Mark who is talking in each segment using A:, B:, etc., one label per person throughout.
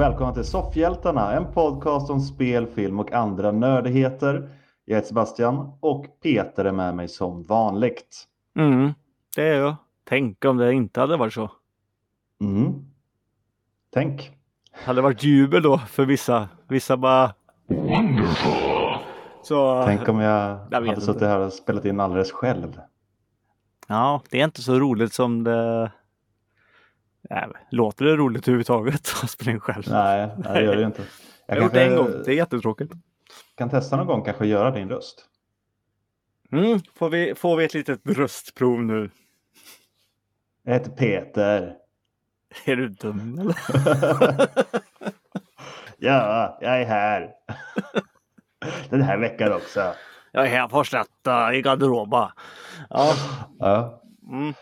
A: Och välkomna till Soffhjältarna, en podcast om spel, film och andra nördigheter. Jag heter Sebastian och Peter är med mig som vanligt.
B: Mm, det är jag. Tänk om det inte hade varit så.
A: Mm. Tänk.
B: Hade det varit jubel då för vissa. Vissa bara... Så...
A: Tänk om jag,
B: Jag
A: hade suttit här och spelat in alldeles själv.
B: Ja, det är inte så roligt som det... Nej, låter det roligt överhuvudtaget att spela in själv?
A: Nej, nej, det gör det inte.
B: Jag
A: Jag
B: har gjort det en gång. Det är jättetråkigt.
A: kan testa någon gång kanske göra din röst.
B: Mm, får, vi, får vi ett litet röstprov nu?
A: Jag heter Peter.
B: Är du dum eller?
A: ja, jag är här. Den här veckan också.
B: Jag är här på slätta i garderoba. Ja.
A: Ja.
B: Mm.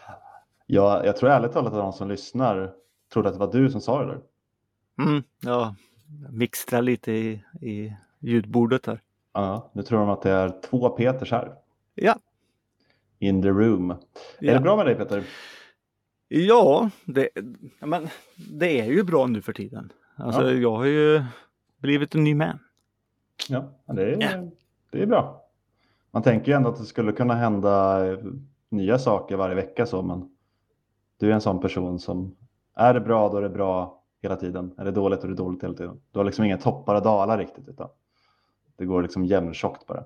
A: Ja, jag tror ärligt talat att de som lyssnar trodde att det var du som sa det där.
B: Mm, ja. Mixtra lite i, i ljudbordet här.
A: Ja, nu tror de att det är två Peters här.
B: Ja.
A: In the room. Är
B: Ja.
A: det bra med dig Peter?
B: Ja, det, men det är ju bra nu för tiden. Alltså
A: Ja.
B: jag har ju blivit en ny man.
A: Ja, det är,
B: Ja.
A: det är bra. Man tänker ju ändå att det skulle kunna hända nya saker varje vecka så, men du är en sån person som är det bra då är det bra hela tiden. Är det dåligt då är det dåligt hela tiden. Du har liksom inga toppar och dalar riktigt utan det går liksom jämntjockt bara.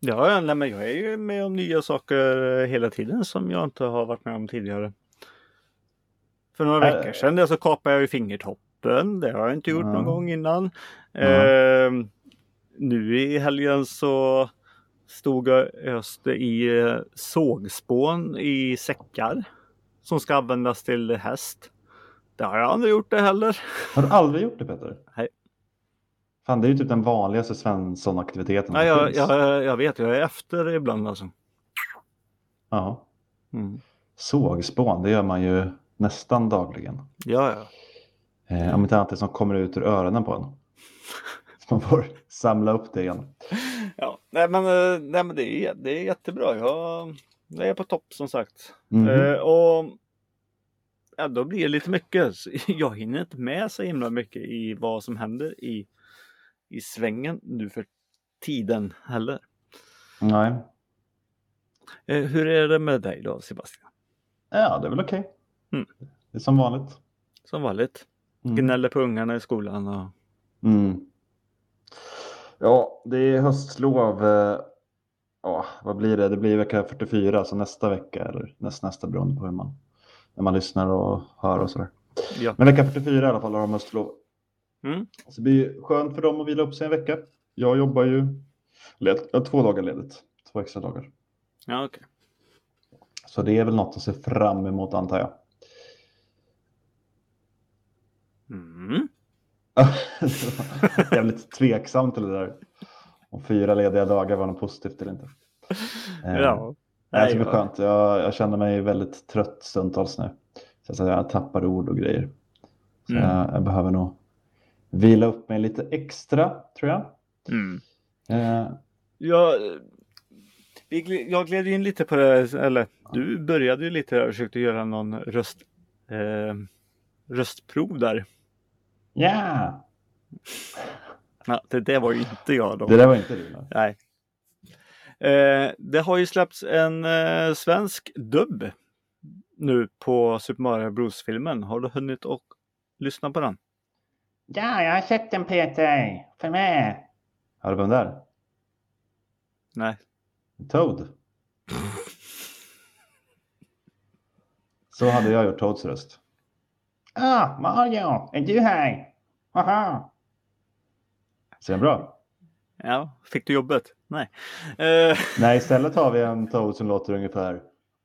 B: Ja, nej, men jag är ju med om nya saker eh, hela tiden som jag inte har varit med om tidigare. För några
A: Äh.
B: veckor sedan där så kapade jag ju fingertoppen. Det har jag inte gjort
A: Ja.
B: någon gång innan. Ehm, nu i helgen så stod jag öste i eh, sågspån i säckar som ska användas till häst. Det har jag aldrig gjort det heller.
A: Har du aldrig gjort det Peter?
B: Nej.
A: Fan, det är ju typ den vanligaste Svensson-aktiviteten. Som
B: jag, jag, jag vet, jag är efter ibland alltså.
A: Ja.
B: Mm.
A: Sågspån, det gör man ju nästan dagligen.
B: Ja, ja.
A: Eh, om inte annat det som kommer ut ur öronen på en. Så man får samla upp det igen.
B: Ja, nej men, eh, nej, men det, är, det är jättebra. Jag, jag är på topp som sagt.
A: Mhm.
B: Eh, och ja, då blir det lite mycket. Jag hinner inte med så himla mycket i vad som händer i, i svängen nu för tiden heller.
A: Nej,
B: Eh, hur är det med dig då Sebastian?
A: ja det är väl okej.
B: Mm.
A: Det är som vanligt.
B: Som vanligt.
A: Mm.
B: Gnäller på ungarna i skolan och
A: Mm. Ja, det är höstlov. Ja, vad blir det? Det blir vecka 44, så nästa vecka eller näst, nästa beroende på hur man, när man lyssnar och hör och sådär.
B: ja.
A: Men vecka 44 i alla fall har de höstlov.
B: Mm.
A: Så det blir skönt för dem att vila upp sig en vecka. Jag jobbar ju led, jag två dagar ledigt, två extra dagar.
B: Ja, okej.
A: Så det är väl något att se fram emot antar jag.
B: Mm.
A: Jävligt tveksam till det där. Om fyra lediga dagar var något positivt eller inte. Eh,
B: Ja.
A: Nej, det ska bli skönt. Jag, jag känner mig väldigt trött stundtals nu. Så jag tappar ord och grejer. Så
B: Mm.
A: jag, jag behöver nog vila upp mig lite extra tror jag.
B: Mm.
A: Eh,
B: Jag, jag gled in lite på det, eller du började ju lite där och försökte göra någon röst, eh, röstprov där.
A: Ja,
B: Ja, det, det var ju inte jag då.
A: det där var inte du. nej.
B: Nej. Eh, det har ju släppts en eh, svensk dubb nu på Super Mario Bros-filmen. Har du hunnit och lyssna på den?
A: Ja, jag har sett den Peter. För mig. Har du vem där?
B: Nej.
A: Toad. Så hade jag gjort Toads röst. Ah, Mario, är du här? Haha. Ser den bra?
B: Ja, fick du jobbet? Nej. Eh,
A: Nej, istället har vi en Toad som låter ungefär.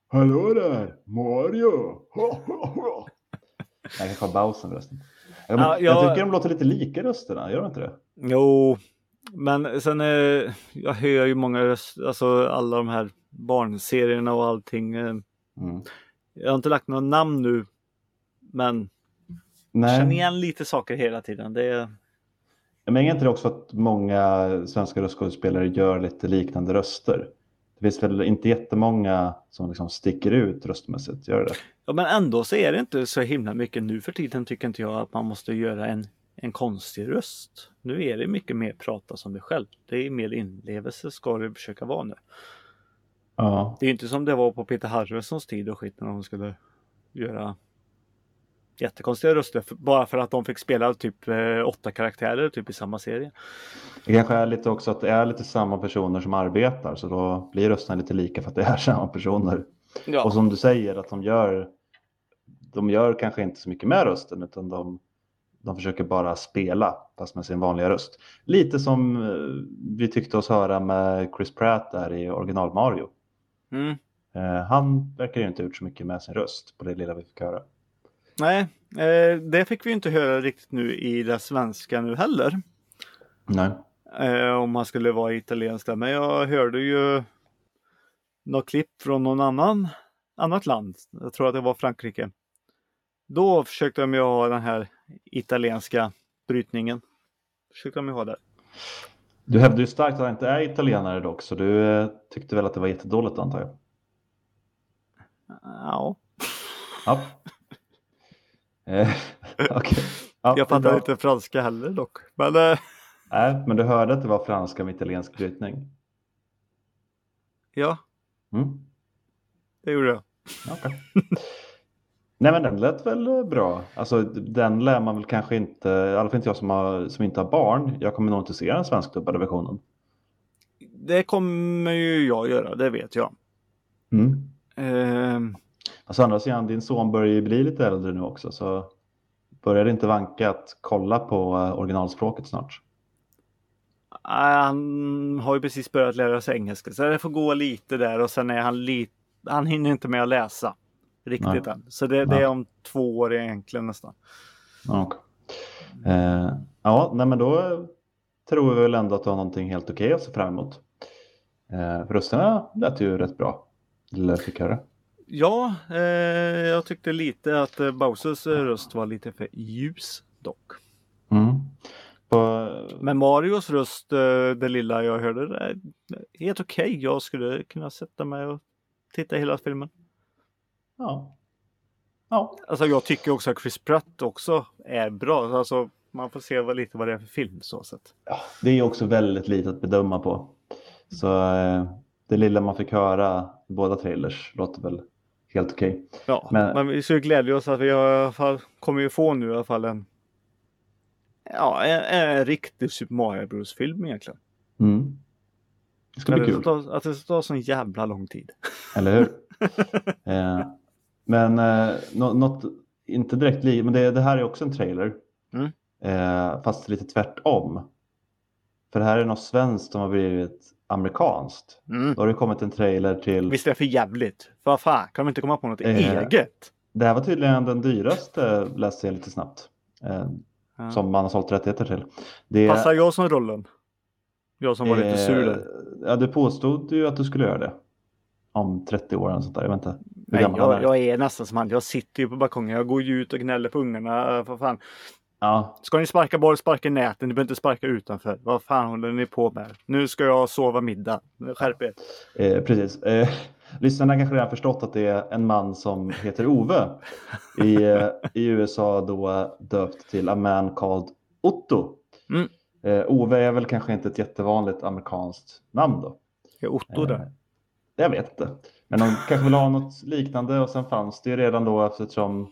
A: Hallå där, Mario! Jag kanske har Bowser förresten. Ja, men
B: Ja,
A: Jag
B: jag-
A: tycker de låter lite lika rösterna, gör de inte det?
B: Jo, men sen eh, jag hör ju många röst, alltså alla de här barnserierna och allting. Eh,
A: Mm.
B: jag har inte lagt några namn nu, men jag
A: Nej.
B: känner igen lite saker hela tiden. Det är,
A: Men är inte det också att många svenska röstskådespelare gör lite liknande röster? Det finns väl inte jättemånga som liksom sticker ut röstmässigt, gör det?
B: Ja, men ändå så är det inte så himla mycket nu för tiden tycker inte jag att man måste göra en, en konstig röst. Nu är det mycket mer prata som dig själv. Det är mer inlevelse ska det försöka vara nu.
A: Ja.
B: Det är inte som det var på Peter Harrisons tid och skit när de skulle göra jättekonstiga röster bara för att de fick spela typ eh, åtta karaktärer typ i samma serie.
A: Det kanske är lite också att det är lite samma personer som arbetar så då blir rösterna lite lika för att det är samma personer.
B: Ja.
A: Och som du säger att de gör de gör kanske inte så mycket med rösten utan de, de försöker bara spela fast med sin vanliga röst. Lite som eh, vi tyckte oss höra med Chris Pratt där i original Mario.
B: Mm.
A: Eh, han verkar ju inte ha gjort så mycket med sin röst på det lilla vi fick höra.
B: Nej, eh, det fick vi inte höra riktigt nu i det svenska nu heller.
A: Nej.
B: Eh, om man skulle vara italiensk där. Men jag hörde ju något klipp från någon annan annat land. Jag tror att det var Frankrike. Då försökte de ju ha den här italienska brytningen. Försökte de ju ha där.
A: Du hävdar ju starkt att han inte är italienare dock så du eh, tyckte väl att det var jättedåligt antar jag?
B: Ja,
A: Ja. Eh, okej. Ja,
B: jag fattar inte franska heller dock. Men eh,
A: Nej, men du hörde att det var franska med italiensk brytning?
B: ja,
A: Mm.
B: det gjorde jag.
A: Okej. Nej men den lät väl eh, bra. Alltså den lär man väl kanske inte, i alla fall inte jag som, har, som inte har barn. Jag kommer nog inte se den svenskdubbade versionen.
B: Det kommer ju jag göra, det vet jag.
A: Mm.
B: Eh,
A: Alltså andra sidan, din son börjar ju bli lite äldre nu också så börjar det inte vanka att kolla på eh, originalspråket snart?
B: han har ju precis börjat lära sig engelska så det får gå lite där och sen är han lite, han hinner inte med att läsa riktigt
A: Nej.
B: än. Så det, det är om två år egentligen nästan.
A: Ja, okej. eh, ja nej men då tror vi väl ändå att du har någonting helt okej att se fram emot. Eh, rösterna lät ju rätt bra. Eller fick höra.
B: Ja, eh, jag tyckte lite att eh, Bowsers eh, röst var lite för ljus dock.
A: Mm. På,
B: Men Marios röst, eh, det lilla jag hörde, är helt okej. Jag skulle kunna sätta mig och titta hela filmen.
A: ja. Ja.
B: Alltså jag tycker också att Chris Pratt också är bra. Alltså man får se vad, lite vad det är för film så sett.
A: ja, det är också väldigt lite att bedöma på. Så eh, det lilla man fick höra i båda trailers låter väl helt okej.
B: Ja, men,
A: Men-
B: vi ska glädja oss att vi har, i alla fall, kommer ju få nu i alla fall en Ja, en, en riktig Super Mario Bros film egentligen.
A: Mm. Det ska
B: Att
A: bli
B: det
A: kul,
B: ta- Att det ska ta sån jävla lång tid.
A: eller hur? eh, men eh, nå- något, inte direkt li- men det, det här är också en trailer.
B: Mm.
A: Eh, fast lite tvärtom. För det här är något svenskt som har blivit amerikanskt.
B: Mm.
A: Då har det kommit en trailer till
B: Visst är det för jävligt? Vad fan, kan vi inte komma på något
A: Eh,
B: eget?
A: Det här var tydligen den dyraste, läste jag lite snabbt. Eh,
B: Ja.
A: Som man har sålt rättigheter till. Det,
B: Passar jag som rollen? Jag som var lite sur där.
A: eh, Ja, du påstod ju att du skulle göra det. Om 30 år eller sånt där. Jag vet inte.
B: Nej, jag,
A: är.
B: jag är nästan som han. Jag sitter ju på balkongen. Jag går ju ut och gnäller på ungarna. Eh, För fan.
A: Ja,
B: Ska ni sparka boll, sparka i näten. Ni behöver inte sparka utanför. Vad fan håller ni på med? Nu ska jag sova middag. Skärp er.
A: eh, precis. Eh, lyssnarna kanske redan förstått att det är en man som heter Ove. I, eh, i USA då döpt till A Man Called Otto.
B: Mm.
A: Eh, Ove är väl kanske inte ett jättevanligt amerikanskt namn då.
B: Det är Otto
A: Eh,
B: där.
A: Jag vet inte. Men de kanske vill ha något liknande och sen fanns det ju redan då eftersom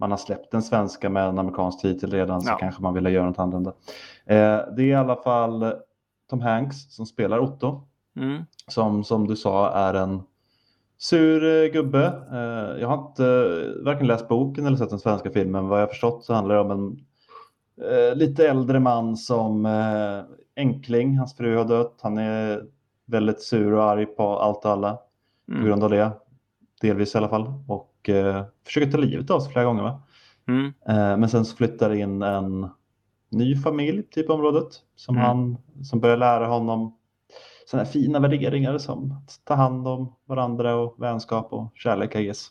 A: man har släppt den svenska med en amerikansk titel redan så
B: Ja.
A: kanske man ville göra något annorlunda. Eh, det är i alla fall Tom Hanks som spelar Otto
B: Mm.
A: som som du sa är en sur eh, gubbe. Eh, jag har inte eh, varken läst boken eller sett den svenska filmen. Vad jag förstått så handlar det om en eh, lite äldre man som enkling. Hans fru har dött. Han är väldigt sur och arg på allt och alla på
B: Mm.
A: grund av det. Delvis i alla fall. Och eh, försöker ta livet av sig flera gånger. Va?
B: Mm.
A: Eh, men sen så flyttar in en ny familj på området som,
B: Mm.
A: han, som börjar lära honom sådana här fina värderingar som att ta hand om varandra och vänskap och kärlek I guess.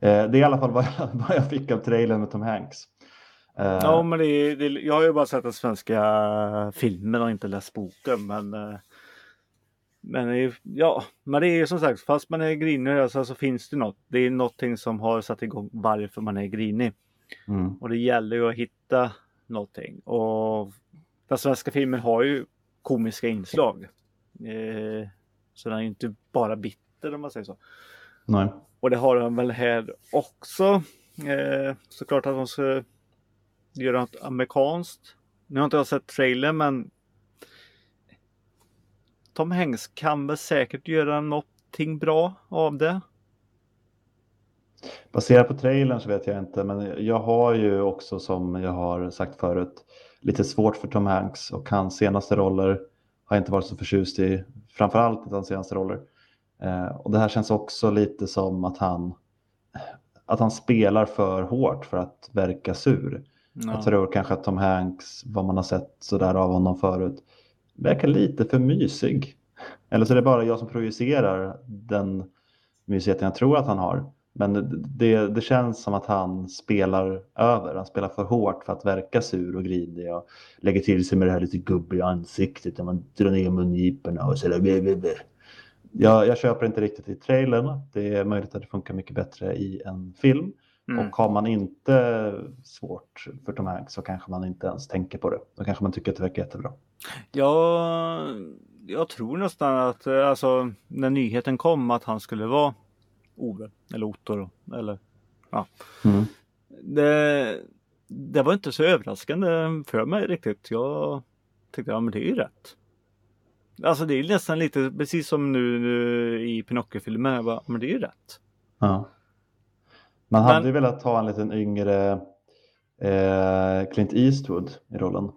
A: Eh, det är i alla fall vad jag, vad jag fick av trailern med Tom Hanks. Eh,
B: Ja, men det, det, jag har ju bara sett den svenska filmen och inte läst boken. Men eh, Men ja, men det är ju som sagt, fast man är grinig alltså, så finns det något. Det är någonting som har satt igång varför man är grinig.
A: Mm.
B: Och det gäller ju att hitta någonting. Och den svenska filmen har ju komiska inslag. Eh, så den är ju inte bara bitter om man säger så.
A: Nej.
B: Och det har den väl här också. Eh, såklart att de ska göra något amerikanskt. Nu har inte jag sett trailern men Tom Hanks kan väl säkert göra någonting bra av det.
A: Baserat på trailern så vet jag inte, men jag har ju också som jag har sagt förut lite svårt för Tom Hanks och hans senaste roller har jag inte varit så förtjust i, framförallt inte hans senaste roller. Eh, och det här känns också lite som att han, att han spelar för hårt för att verka sur.
B: Ja.
A: Jag tror kanske att Tom Hanks, vad man har sett sådär av honom förut, verkar lite för mysig. Eller så är det bara jag som projicerar den mysigheten jag tror att han har. Men det, det känns som att han spelar över. Han spelar för hårt för att verka sur och grinig och lägger till sig med det här lite gubbiga ansiktet när man drar ner mungiporna och blä, blä. Jag, jag köper inte riktigt i trailern. Det är möjligt att det funkar mycket bättre i en film.
B: Mm.
A: Och har man inte svårt för Tom Hanks så kanske man inte ens tänker på det. Då kanske man tycker att det verkar jättebra.
B: Ja, jag tror nästan att eh, alltså, när nyheten kom att han skulle vara Ove eller Otto då, eller
A: Mm.
B: det, det var inte så överraskande för mig riktigt. Jag tyckte ja men det är ju rätt. Alltså det är nästan lite precis som nu, nu i Pinocchio-filmen. Jag bara, men det är ju rätt.
A: Ja. Man hade
B: Men-
A: ju velat ha en liten yngre eh, Clint Eastwood i rollen.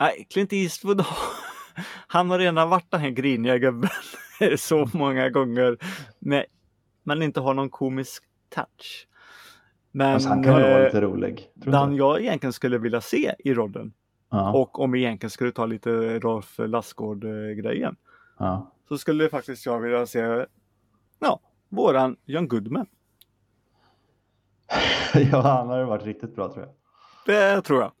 B: Nej, Clint Eastwood han har redan varit den här griniga gubben så många gånger. Men, men inte har någon komisk touch. Men
A: Alltså, han kan väl vara
B: eh,
A: lite rolig?
B: Den jag egentligen skulle vilja se i rollen
A: Ja,
B: och om vi egentligen skulle ta lite Rolf Lassgård-grejen
A: ja.
B: så skulle faktiskt jag vilja se ja, våran John Goodman.
A: ja, han har ju varit riktigt bra tror jag.
B: Det tror jag.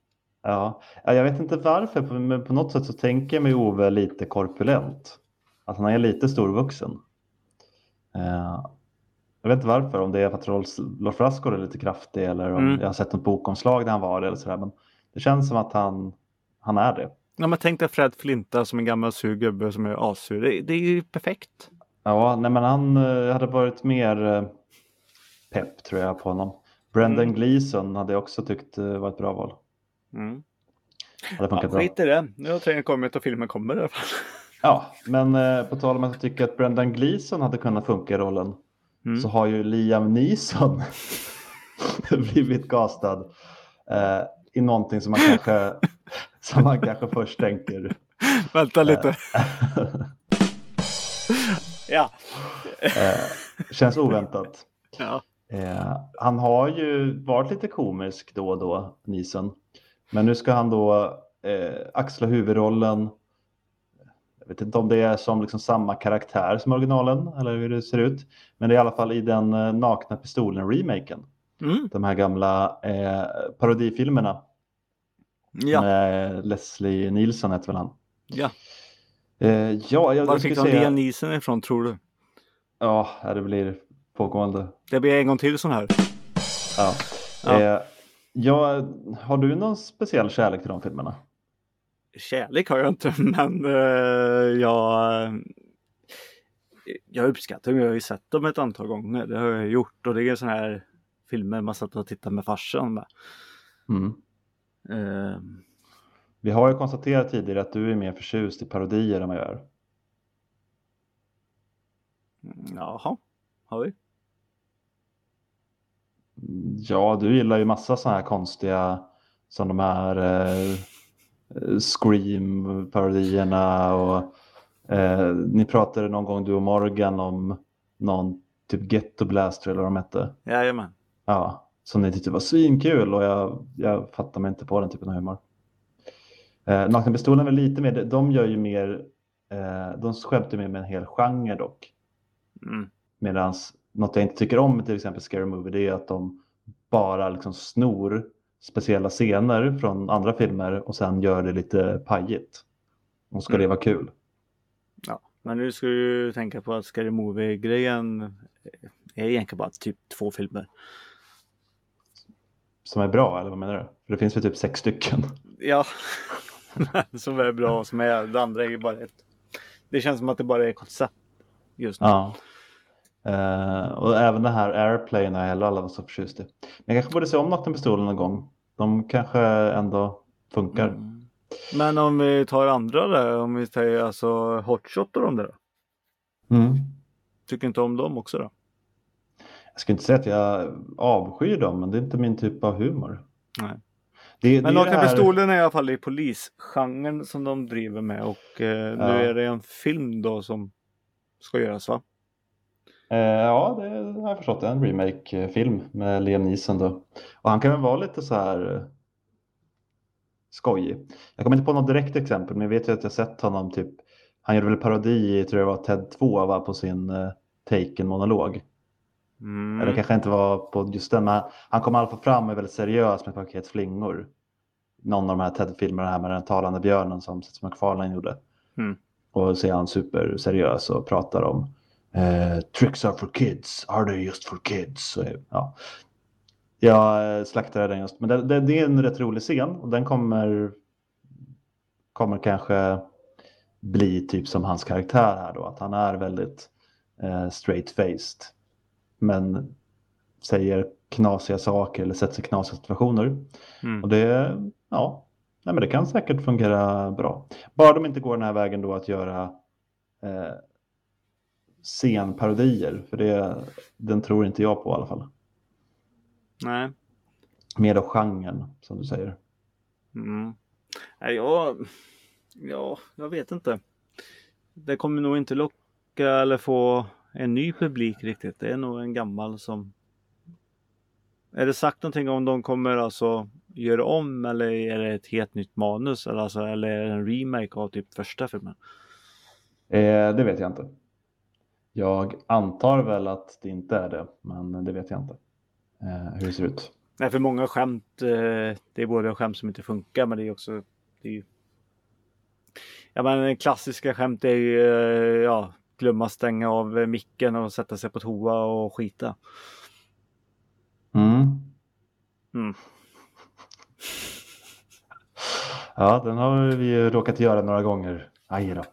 A: Ja, Ja, jag vet inte varför, men på något sätt så tänker jag mig Ove lite korpulent. Att han är lite storvuxen. Eh, jag vet inte varför, om det är för att Rolf- Rolf är lite kraftig eller om
B: Mm.
A: jag har sett något bokomslag där han var det eller sådär. Men det känns som att han, han är det.
B: Ja, men tänk dig Fred Flinta som en gammal sur gubbe som är assur. Det, det är ju perfekt.
A: Ja, nej men han eh, hade varit mer eh, pepp tror jag på honom. Brendan
B: Mm.
A: Gleeson hade jag också tyckt var ett bra val.
B: Mm. Ja, skit i det. Nu har trailern kommit och filmen kommer i alla fall.
A: Ja, men eh, på tal om att jag tycker att Brendan Gleeson hade kunnat funka i rollen
B: Mm.
A: så har ju Liam Neeson blivit castad eh, i någonting som man kanske, som man kanske först tänker.
B: Vänta lite. ja.
A: Eh, känns oväntat.
B: ja.
A: Eh, han har ju varit lite komisk då och då, Neeson. Men nu ska han då eh, axla huvudrollen. Jag vet inte om det är som liksom samma karaktär som originalen eller hur det ser ut. Men det är i alla fall i den eh, nakna pistolen-remaken.
B: Mm.
A: De här gamla eh, parodifilmerna
B: Ja.
A: med Leslie Nielsen heter väl han.
B: ja.
A: Eh, ja, jag,
B: Var fick de
A: säga...
B: Liam Neeson ifrån tror du?
A: Ja, det blir pågående.
B: Det blir en gång till sån här.
A: Ja.
B: Ja.
A: Eh, ja, har du någon speciell kärlek till de filmerna?
B: Kärlek har jag inte men eh, jag jag uppskattar dem. Jag har ju sett dem ett antal gånger. Det har jag gjort och det är sån här filmer man satt och tittade med farsan. med.
A: Mm.
B: Eh,
A: Vi har ju konstaterat tidigare att du är mer förtjust i parodier än vad jag är.
B: jaha, har vi?
A: Ja, du gillar ju massa sådana här konstiga som de här eh, Scream-parodierna och eh, ni pratade någon gång du och Morgan om någon typ Ghetto Blaster eller vad de hette.
B: Jajamän.
A: Ja, som ni tyckte var svinkul och jag, jag fattar mig inte på den typen av humor. Eh, Nakna Pistolen är lite mer, de gör ju mer, eh, de skämtar mer med en hel genre dock.
B: Mm.
A: Medan något jag inte tycker om med till exempel Scary Movie det är att de bara liksom snor speciella scener från andra filmer och sen gör det lite pajigt. Och ska
B: Mm.
A: det vara kul.
B: Ja, men nu ska du tänka på att Scary Movie-grejen är egentligen bara typ två filmer.
A: Som är bra, eller vad menar du? För det finns väl typ sex stycken.
B: Ja, som är bra som är. Det andra är ju bara ett. Det känns som att det bara är koncept just nu.
A: Ja. Eh, och även det här Airplane har heller alla var så förtjust i. Men jag kanske borde se om Natten någon gång. De kanske ändå funkar.
B: Mm. Men om vi tar andra där, om vi säger alltså Hotshot och de där.
A: Mm.
B: Tycker inte om dem också då?
A: Jag ska inte säga att jag avskyr dem, men det är inte min typ av humor.
B: Nej.
A: Det,
B: Men Nakna
A: här-
B: är i alla fall i polisgenren som de driver med och eh, nu
A: Ja.
B: är det en film då som ska göras va?
A: Eh, ja, det har jag förstått. En remake-film med Liam Neeson då. Och han kan väl vara lite så här eh, skojig. Jag kommer inte på något direkt exempel, men jag vet ju att jag sett honom typ. Han gjorde väl parodi i, tror jag var TED 2 va, på sin eh, Taken-monolog.
B: Mm.
A: Eller kanske inte var på just den, men han- kom i alla fall fram är väldigt seriös med ett paket flingor. Någon av de här TED-filmerna här med den talande björnen som Seth MacFarlane gjorde.
B: Mm.
A: Och så är han superseriös och pratar om eh, tricks are for kids, are they just for kids? Så, ja. Jag eh, slaktade den just, men det, det, det är en rätt rolig scen och den kommer, kommer kanske bli typ som hans karaktär här då, att han är väldigt eh, straight-faced. Men säger knasiga saker eller sätter sig i knasiga situationer.
B: Mm.
A: Och det, ja, nej, men det kan säkert fungera bra. Bara de inte går den här vägen då att göra eh, scenparodier. För det, den tror inte jag på i alla fall.
B: Nej.
A: Mer då genren, som du säger.
B: Mm. Nej, jag, ja, jag vet inte. Det kommer nog inte locka eller få en ny publik riktigt. Det är nog en gammal som... Är det sagt någonting om de kommer alltså göra om eller är det ett helt nytt manus eller, alltså, eller är det en remake av typ första filmen?
A: Eh, det vet jag inte. Jag antar väl att det inte är det, men det vet jag inte. Eh, hur det ser ut.
B: Nej, för många skämt, eh, det är både skämt som inte funkar men det är också... Det är ju... Ja men klassiska skämt är ju, eh, ja, glömma stänga av micken och sätta sig på toa och skita.
A: Mm.
B: Mm.
A: Ja, den har vi ju råkat göra några gånger. Aj då.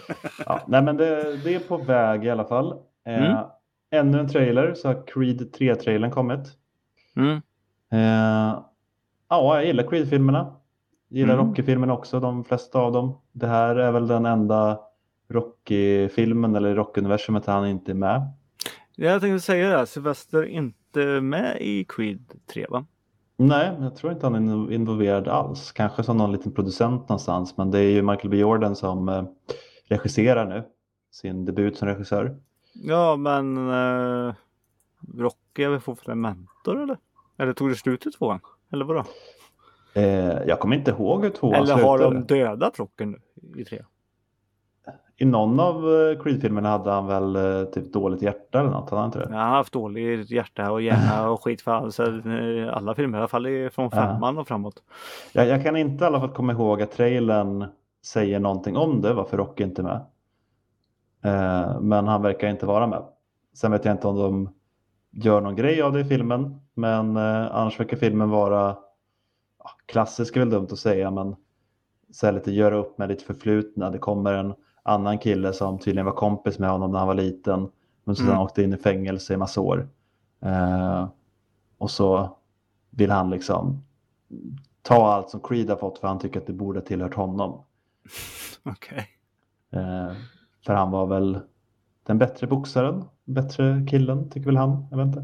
A: Ja, nej, men det, det är på väg i alla fall. Eh,
B: Mm.
A: Ännu en trailer, så har Creed 3-trailern kommit.
B: Mm.
A: Eh, ja, jag gillar Creed-filmerna. Gillar
B: Mm.
A: Rocky-filmerna också, de flesta av dem. Det här är väl den enda Rocky-filmen eller Rocky-universumet han inte är med.
B: Jag tänkte säga det, Sylvester är inte med i Creed 3 va?
A: Nej, jag tror inte han är involverad alls. Kanske som någon liten producent någonstans. Men det är ju Michael B Jordan som eh, regisserar nu. Sin debut som regissör.
B: Ja men eh, Rocky är väl fortfarande mentor eller? Eller tog det slut i tvåan? Eller vadå?
A: Eh, jag kommer inte ihåg hur tvåan
B: Eller har
A: slutade.
B: de dödat Rocky nu i tre?
A: I någon av eh, Creed-filmerna hade han väl eh, typ dåligt hjärta eller något. Hade han inte det?
B: Jag har haft dåligt hjärta och hjärna och skit för all, så, eh, alla filmer, i alla fall från
A: Ja.
B: femman och framåt.
A: Jag, jag kan inte i alla fall komma ihåg att trailern säger någonting om det, varför Rocky inte är med. Eh, men han verkar inte vara med. Sen vet jag inte om de gör någon grej av det i filmen. Men eh, annars verkar filmen vara ja, klassisk är väl dumt att säga men så här lite göra upp med ditt förflutna. Det kommer en annan kille som tydligen var kompis med honom när han var liten. Men så
B: Mm.
A: åkte in i fängelse i massa år. Eh, och så vill han liksom ta allt som Creed har fått för han tycker att det borde ha tillhört honom.
B: Okej.
A: Eh, för han var väl den bättre boxaren, bättre killen tycker väl han. Jag vet inte.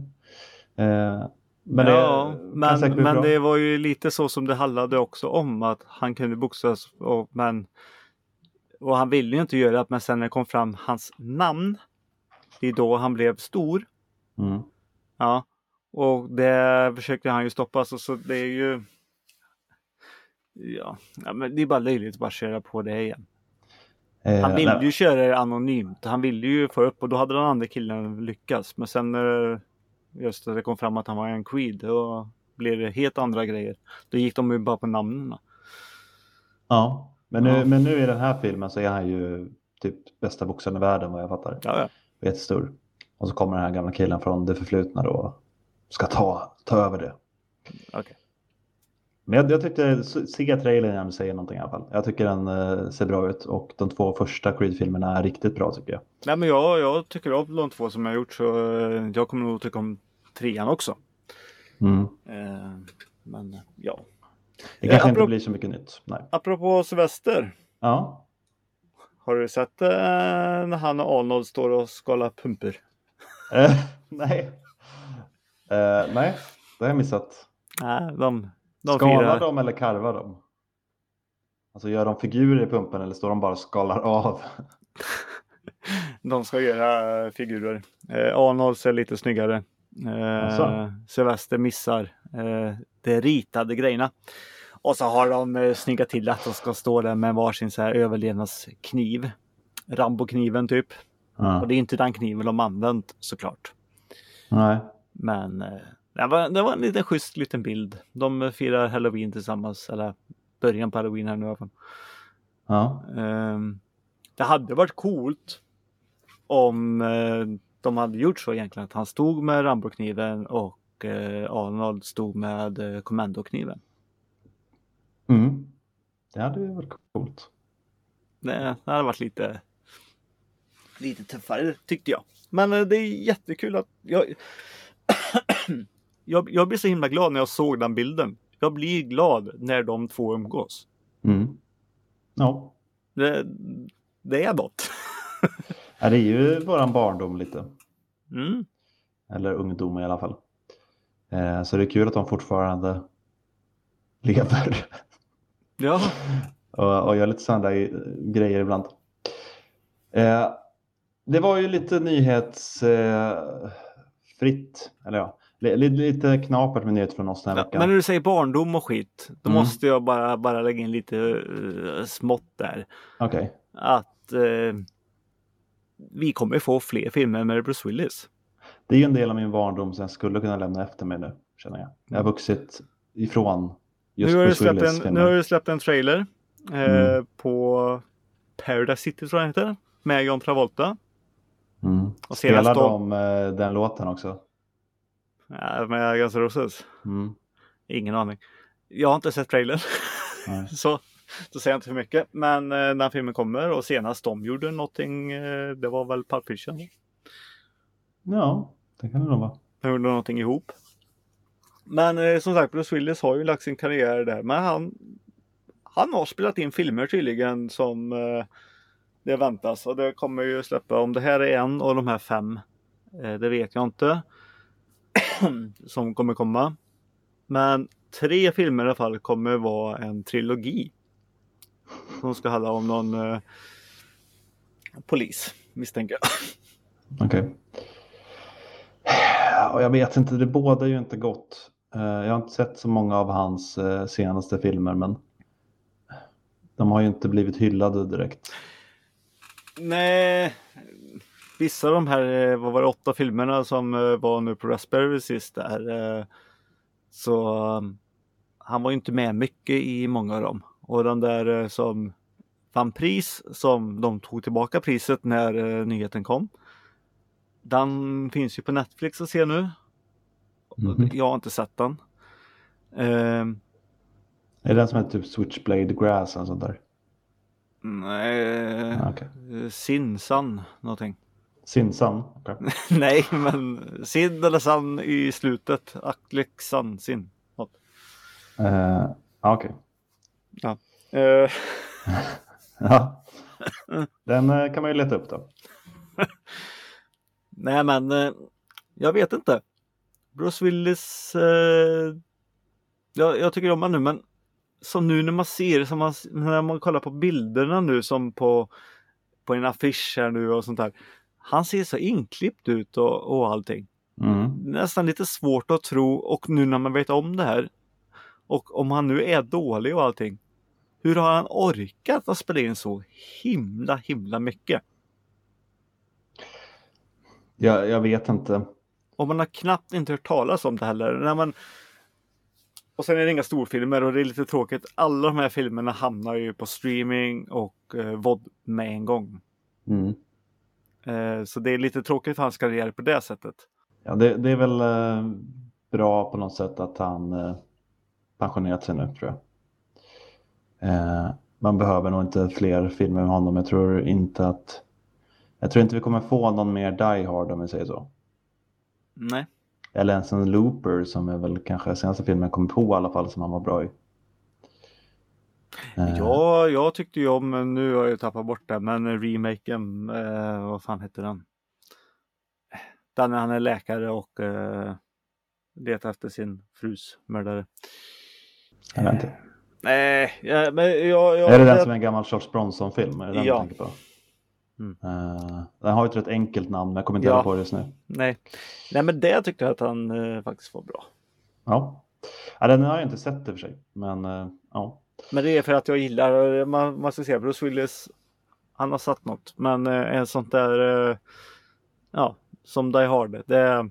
A: Eh, men
B: ja,
A: det säkert
B: men, men
A: bra.
B: det var ju lite så som det handlade också om att han kunde boxas och, men och han ville ju inte göra det men sen när det kom fram hans namn det är då han blev stor.
A: Mm.
B: Ja, och det försökte han ju stoppa så, så det är ju Ja, men det är bara löjligt att bara köra på det igen.
A: Eh,
B: Han ville
A: nej,
B: ju köra det anonymt. Han ville ju få upp och då hade den andra killen lyckats. Men sen när just det kom fram att han var en Creed då blev det helt andra grejer. Då gick de ju bara på namnen.
A: Ja, men nu,
B: Ja.
A: men nu i den här filmen så är han ju typ bästa boxaren i världen vad jag fattar.
B: Ja, ja.
A: Jättestor. Och så kommer den här gamla killen från det förflutna då och ska ta, ta över det.
B: Okej.
A: Men jag, jag tyckte, se trailern igen säger någonting i alla fall. Jag tycker den eh, ser bra ut och de två första Creed-filmerna är riktigt bra tycker jag.
B: Nej men jag, jag tycker om de två som jag har gjort så eh, jag kommer nog tycka om trean också.
A: Mm.
B: Eh, men ja.
A: Det kanske
B: Eh,
A: inte blir så mycket nytt. Nej.
B: Apropå Sylvester.
A: Ja.
B: Har du sett eh, när han och Arnold står och skalar pumper?
A: Eh, nej. Nej, det har jag missat.
B: Nej, de, de
A: Skalar
B: firar.
A: de eller karvar de? Alltså gör de figurer i pumpen eller står de bara och skalar av?
B: De ska göra eh, figurer. Eh, Arnold ser lite snyggare. Eh? Sylvester missar eh, de ritade grejerna. Och så har de eh, snyggat till att de ska stå där med varsin så här överlevnadskniv. Rambo-kniven typ.
A: Ja.
B: Och det är inte den kniven de använt såklart.
A: Nej.
B: Men eh, det, var, det var en liten schysst liten bild. De firar halloween tillsammans. Eller början på halloween här nu i alla fall.
A: Ja.
B: Ehm, det hade varit coolt om eh, de hade gjort så egentligen. Att han stod med Rambo-kniven och eh, Arnold stod med eh, kommandokniven.
A: Mm. Det hade ju varit coolt.
B: Det, det hade varit lite, lite tuffare tyckte jag. Men det är jättekul att jag, jag, jag blir så himla glad när jag såg den bilden. Jag blir glad när de två umgås.
A: Mm. Ja.
B: Det, det är något.
A: ja, det är ju våran barndom lite.
B: Mm.
A: Eller ungdom i alla fall. Eh, så det är kul att de fortfarande lever
B: Ja,
A: och, och gör lite sådana där grejer ibland. Eh, det var ju lite nyhetsfritt, eh, eller ja, lite knapert med nyheter från oss den här veckan.
B: men när du säger barndom och skit, då
A: Mm.
B: måste jag bara, bara lägga in lite uh, smått där.
A: Okej,
B: Att eh, vi kommer få fler filmer med Bruce Willis.
A: det är ju en del av min barndom som jag skulle kunna lämna efter mig nu, känner jag. Jag har vuxit ifrån just
B: Nu har, du
A: Bruce
B: släppt
A: Willis
B: en, nu har du släppt en trailer eh,
A: Mm.
B: på Paradise City tror jag den heter. Med John Travolta.
A: Mm. Spelar de eh, den låten också?
B: Ja, med Guns N' Roses.
A: Mm.
B: Ingen aning. Jag har inte sett trailern. Så då säger jag inte för mycket. Men eh, när filmen kommer och senast de gjorde någonting. Eh, det var väl Pulp Fiction.
A: Ja, det kan det nog vara.
B: De gjorde någonting ihop. Men eh, som sagt, Bruce Willis har ju lagt sin karriär där. Men han, han har spelat in filmer tydligen som eh, det väntas. Och det kommer ju släppa, om det här är en av de här fem. Eh, det vet jag inte. som kommer komma. Men tre filmer i alla fall kommer vara en trilogi. Som ska handla om någon eh, polis misstänker jag.
A: Okej. Ja, jag vet inte, det bådar ju inte gott. Eh, Jag har inte sett så många av hans eh, senaste filmer, men de har ju inte blivit hyllade direkt.
B: Nej, vissa av de här, eh, vad var det, åtta filmerna som eh, var nu på Raspberry sist där. eh, Så um, han var ju inte med mycket i många av dem. Och den där som vann pris, som de tog tillbaka priset när nyheten kom. Den finns ju på Netflix att se nu.
A: Mhm.
B: Jag har inte sett den. Ehm,
A: Är det den som heter typ Switchblade Grass eller sånt där?
B: nej,
A: okej.
B: eh, Sinsan någonting.
A: Sinsan? Okej.
B: Nej, men Sid eller San i slutet. Aklexan Sin. Något.
A: Eh, ja, okej.
B: Eh,
A: Ja. Den eh, kan man ju leta upp då.
B: nej, men jag vet inte. Bruce Willis. Eh, jag, jag tycker om honom nu, men som nu när man ser, som man, när man kollar på bilderna nu som på, på en affisch här nu och sånt där. Han ser så inklippt ut och, och allting.
A: Mm.
B: nästan lite svårt att tro och nu när man vet om det här och om han nu är dålig och allting. Hur har han orkat att spela in så himla himla mycket?
A: Jag, jag vet inte.
B: Och man har knappt inte hört talas om det heller. När man... Och sen är det inga storfilmer och det är lite tråkigt. Alla de här filmerna hamnar ju på streaming och eh, VOD med en gång.
A: Mm.
B: Eh, så det är lite tråkigt för hans karriär på det sättet.
A: Ja, det, det är väl eh, bra på något sätt att han eh, pensionerat sig nu tror jag. Man behöver nog inte fler filmer med honom. Jag tror inte att jag tror inte vi kommer få någon mer Die Hard om vi säger så.
B: Nej.
A: Eller ens en Looper som är väl kanske senaste filmen jag kommer på i alla fall som han var bra i. Eh,
B: Ja, jag tyckte ju om, men nu har jag tappat bort det, men remaken, eh, vad fan heter den? Den när han är läkare och eh, letar efter sin frus mördare.
A: jag vet inte.
B: Nej, ja, men jag... jag
A: Är det den som är en gammal Charles Bronson-film? Är det den
B: Ja.
A: tänker på?
B: Mm.
A: Eh, den har ju ett rätt enkelt namn men jag kommer inte
B: Ja.
A: på det just nu.
B: Nej. Nej, men det tyckte jag att han eh, faktiskt var bra.
A: Ja. ja, den har jag inte sett i och för sig. Men eh, ja.
B: Men det är för att jag gillar, man, man ska säga Bruce Willis, han har satt något. Men eh, en sånt där, eh, ja, som Die Hard, det,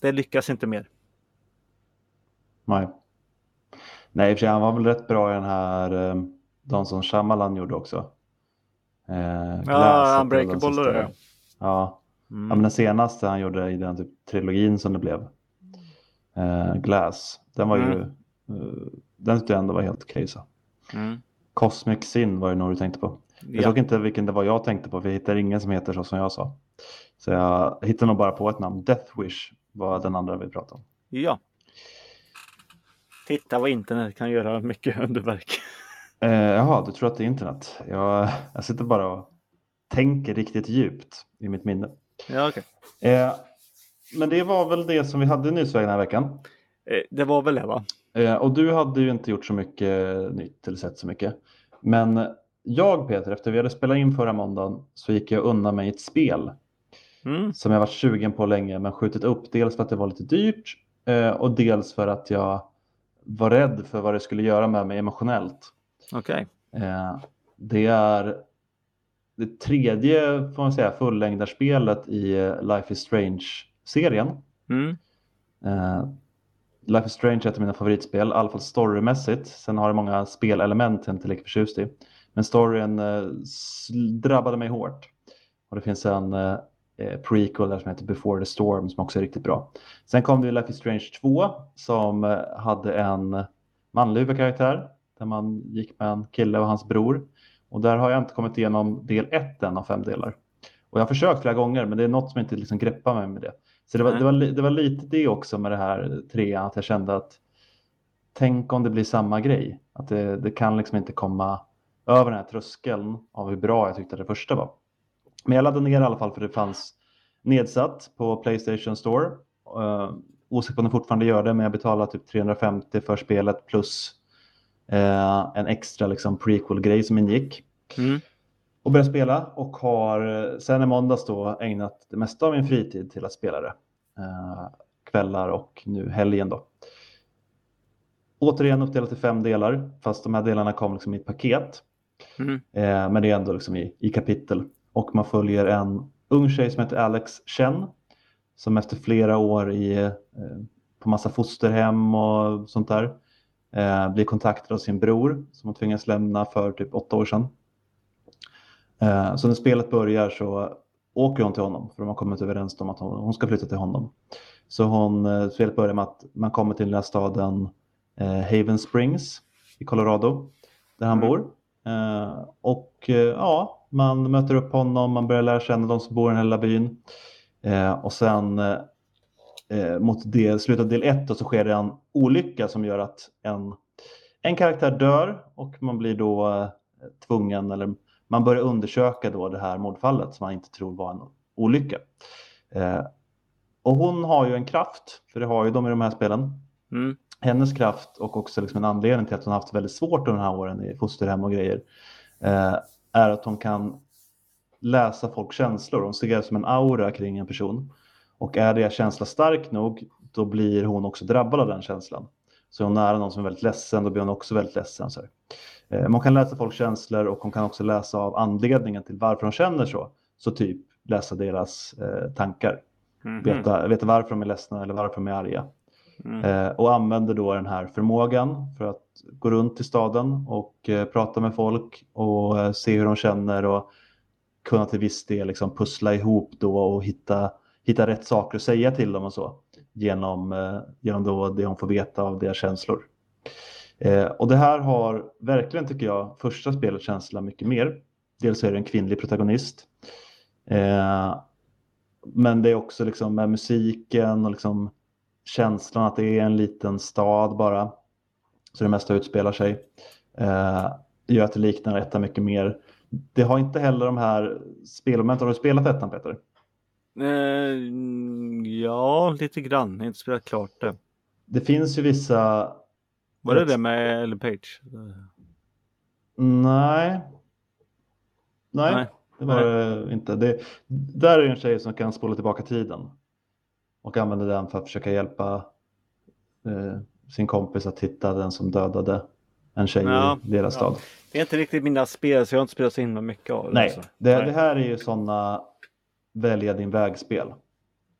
B: det lyckas inte mer.
A: Nej. Nej, för han var väl rätt bra i den här, eh, de som Shyamalan gjorde också. Eh, den
B: Unbreakable och det.
A: Ja.
B: Mm.
A: ja, men den senaste han gjorde i den typ trilogin som det blev. Eh, Glass, den var ju,
B: Mm.
A: eh, den tyckte jag ändå var helt okej.
B: Mm.
A: Cosmic Sin var det nog du tänkte på. Jag
B: Ja.
A: såg inte vilken det var jag tänkte på, för jag hittade ingen som heter så som jag sa. Så jag hittade nog bara på ett namn. Death Wish var den andra vi pratade om.
B: ja. Titta vad internet kan göra mycket underverk.
A: Eh, jaha, du tror att det är internet? Jag, jag sitter bara och tänker riktigt djupt i mitt minne.
B: Ja, okej.
A: Eh, men det var väl det som vi hade i nyhetsvägen den här veckan.
B: Eh, Det var väl det va?
A: Eh, och du hade ju inte gjort så mycket nytt eller sett så mycket. Men jag Peter, efter vi hade spelat in förra måndagen så gick jag undan mig ett spel
B: Mm.
A: som jag varit sugen på länge men skjutit upp. Dels för att det var lite dyrt eh, och dels för att jag var rädd för vad det skulle göra med mig emotionellt.
B: Okej.
A: Eh, det är det tredje får man säga, fullängdarspelet i Life is Strange-serien.
B: Mm.
A: Life is Strange är ett av mina favoritspel, i alla fall storymässigt. Sen har det många spelelement jag inte är lika förtjust i. Men storyn eh, drabbade mig hårt. Och det finns en eh, eh, prequel där som heter Before the Storm som också är riktigt bra. Sen kom det ju Life is Strange 2 som eh, hade en manlig huvudkaraktär där man gick med en kille och hans bror. Och där har jag inte kommit igenom del 1 än av fem delar. Och jag har försökt flera gånger men det är något som inte liksom greppar mig med det. Så det var, det, var, det var lite det också med det här trean, att jag kände att tänk om det blir samma grej. Att det, det kan liksom inte komma över den här tröskeln av hur bra jag tyckte det första var. Men jag laddade ner i alla fall för det fanns nedsatt på Playstation Store. Uh, osäker på om de fortfarande gör det, men jag betalade typ 350 för spelet plus eh, en extra liksom, prequel-grej som ingick
B: Mm.
A: och började spela och har eh, sen i måndags då ägnat det mesta av min fritid till att spela det. Eh, kvällar och nu helgen då. Återigen uppdelat i fem delar, fast de här delarna kom liksom i ett paket.
B: Mm.
A: Eh, men det är ändå liksom i, i kapitel. Och man följer en ung tjej som heter Alex Chen. Som efter flera år i, eh, på massa fosterhem och sånt där eh, blir kontaktad av sin bror som hon tvingas lämna för typ åtta år sedan. Eh, så när spelet börjar så åker hon till honom för de har kommit överens om att hon, hon ska flytta till honom. Så hon, eh, spelet börjar med att man kommer till den här staden eh, Haven Springs i Colorado där han
B: Mm.
A: bor. Eh, och eh, ja, man möter upp honom, man börjar lära känna de som bor i den här lilla byn. Eh, och sen eh, mot del, slutet av del ett då, så sker det en olycka som gör att en, en karaktär dör och man blir då tvungen, eller man börjar undersöka då det här mordfallet som man inte tror var en olycka. Eh, och hon har ju en kraft, för det har ju de i de här spelen.
B: Mm.
A: Hennes kraft och också liksom en anledning till att hon har haft väldigt svårt under de här åren i fosterhem och grejer eh, är att hon kan läsa folks känslor. Hon ser det som en aura kring en person. Och är det känsla stark nog, då blir hon också drabbad av den känslan. Så är hon nära någon som är väldigt ledsen, då blir hon också väldigt ledsen. Så här. Eh, man kan läsa folks känslor och hon kan också läsa av anledningen till varför de känner så. Så typ läsa deras eh, tankar.
B: Mhm.
A: Veta, veta varför de är ledsna eller varför de är arga.
B: Mm.
A: Eh, och använder då den här förmågan för att gå runt i staden och eh, prata med folk och eh, se hur de känner och kunna till viss del liksom pussla ihop då och hitta, hitta rätt saker att säga till dem och så genom, eh, genom då det hon får veta av deras känslor. Eh, och det här har verkligen, tycker jag, första spelet känsla mycket mer. Dels är det en kvinnlig protagonist. Eh, men det är också liksom med musiken och liksom känslan att det är en liten stad bara. Så det mesta utspelar sig. Eh, gör att det liknar ettan mycket mer. Det har inte heller de här spelmomenten. Har du spelat ettan Peter?
B: Eh, ja, lite grann. Jag har inte spelat klart det.
A: Det finns ju vissa...
B: Var det det med Ellen Page?
A: Nej. Nej,
B: Nej.
A: det var det inte. Det, där är en tjej som kan spola tillbaka tiden och använder den för att försöka hjälpa eh, sin kompis att hitta den som dödade en tjej
B: Ja,
A: i deras
B: ja.
A: stad.
B: Det är inte riktigt mina spel så jag har inte spelat så himla mycket av det.
A: Nej,
B: alltså.
A: det,
B: Nej.
A: det här är ju sådana välja din vägspel.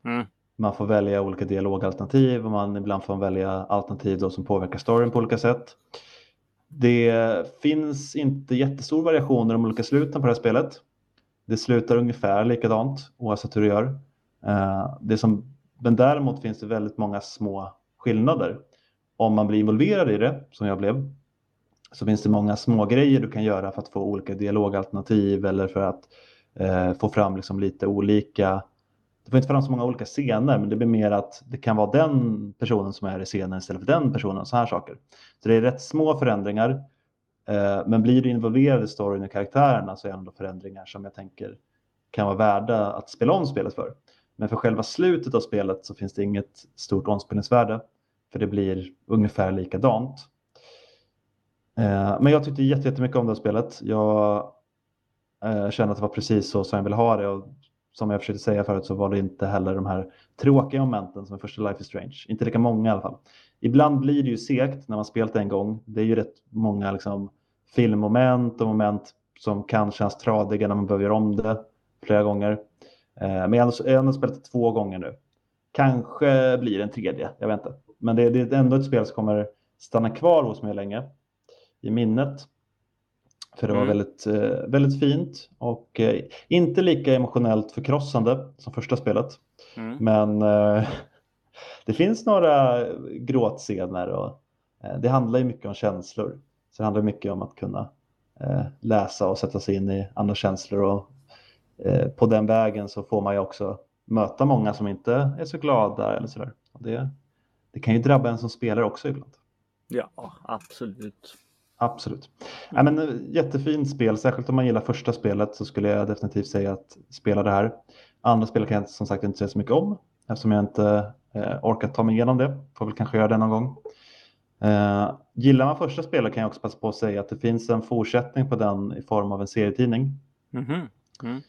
B: Mm.
A: Man får välja olika dialogalternativ och man ibland får välja alternativ då som påverkar storyn på olika sätt. Det finns inte jättestor variation i de olika sluten på det här spelet. Det slutar ungefär likadant oavsett hur du gör. Eh, det som, men däremot finns det väldigt många små skillnader. Om man blir involverad i det, som jag blev, så finns det många små grejer du kan göra för att få olika dialogalternativ eller för att eh, få fram liksom lite olika det får inte fram så många olika scener, men det blir mer att det kan vara den personen som är i scenen istället för den personen. Så här saker. Så det är rätt små förändringar. Eh, men blir du involverad i storyn och karaktärerna så är det ändå förändringar som jag tänker kan vara värda att spela om spelet för. Men för själva slutet av spelet så finns det inget stort omspelningsvärde. För det blir ungefär likadant. Eh, men jag tyckte jättemycket om det här spelet. Jag eh, kände att det var precis så som jag ville ha det. Och som jag försökte säga förut så var det inte heller de här tråkiga momenten som i första Life is Strange. Inte lika många i alla fall. Ibland blir det ju segt när man spelat en gång. Det är ju rätt många liksom, filmmoment och moment som kan kännas tradiga när man behöver göra om det flera gånger. Eh, men jag har ändå, jag har spelat det två gånger nu. Kanske blir det en tredje, jag vet inte. Men det, det är ändå ett spel som kommer stanna kvar hos mig länge i minnet. För det var
B: Mm.
A: väldigt, eh, väldigt fint och eh, inte lika emotionellt förkrossande som första spelet.
B: Mm.
A: Men eh, det finns några gråtscener och det handlar ju mycket om känslor. Så det handlar mycket om att kunna läsa och sätta sig in i andra känslor och på den vägen så får man ju också möta många som inte är så glada eller sådär. Det, det kan ju drabba en som spelare också ibland.
B: Ja, absolut.
A: Absolut. Ja, men, eh, jättefint spel, särskilt om man gillar första spelet så skulle jag definitivt säga att spela det här. Andra spel kan jag som sagt inte säga så mycket om eftersom jag inte eh, orkat ta mig igenom det. Får väl kanske göra det någon gång. Eh, gillar man första spelet kan jag också passa på att säga att det finns en fortsättning på den i form av en serietidning
B: Mhm. Mm.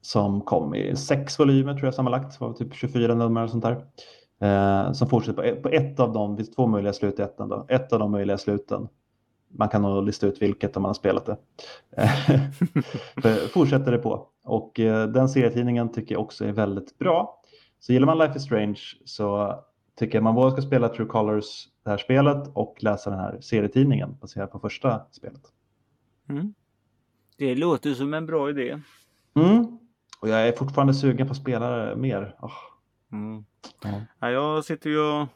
A: som kom i sex volymer tror jag sammanlagt, var typ 24 nummer och sånt där. Eh, som fortsätter på ett, på ett av dem, det finns två möjliga slut i ettan då, ett av de möjliga sluten. Man kan nog lista ut vilket om man har spelat det. Eh, fortsätter det på. Och eh, den serietidningen tycker jag också är väldigt bra. Så gillar man Life is Strange så tycker jag man både ska spela True Colors, det här spelet, och läsa den här serietidningen baserat på första spelet.
B: Mm. Det låter som en bra idé.
A: Mm. Och jag är fortfarande sugen på att spela mer. Åh.
B: Mm.
A: Ja,
B: jag sitter ju och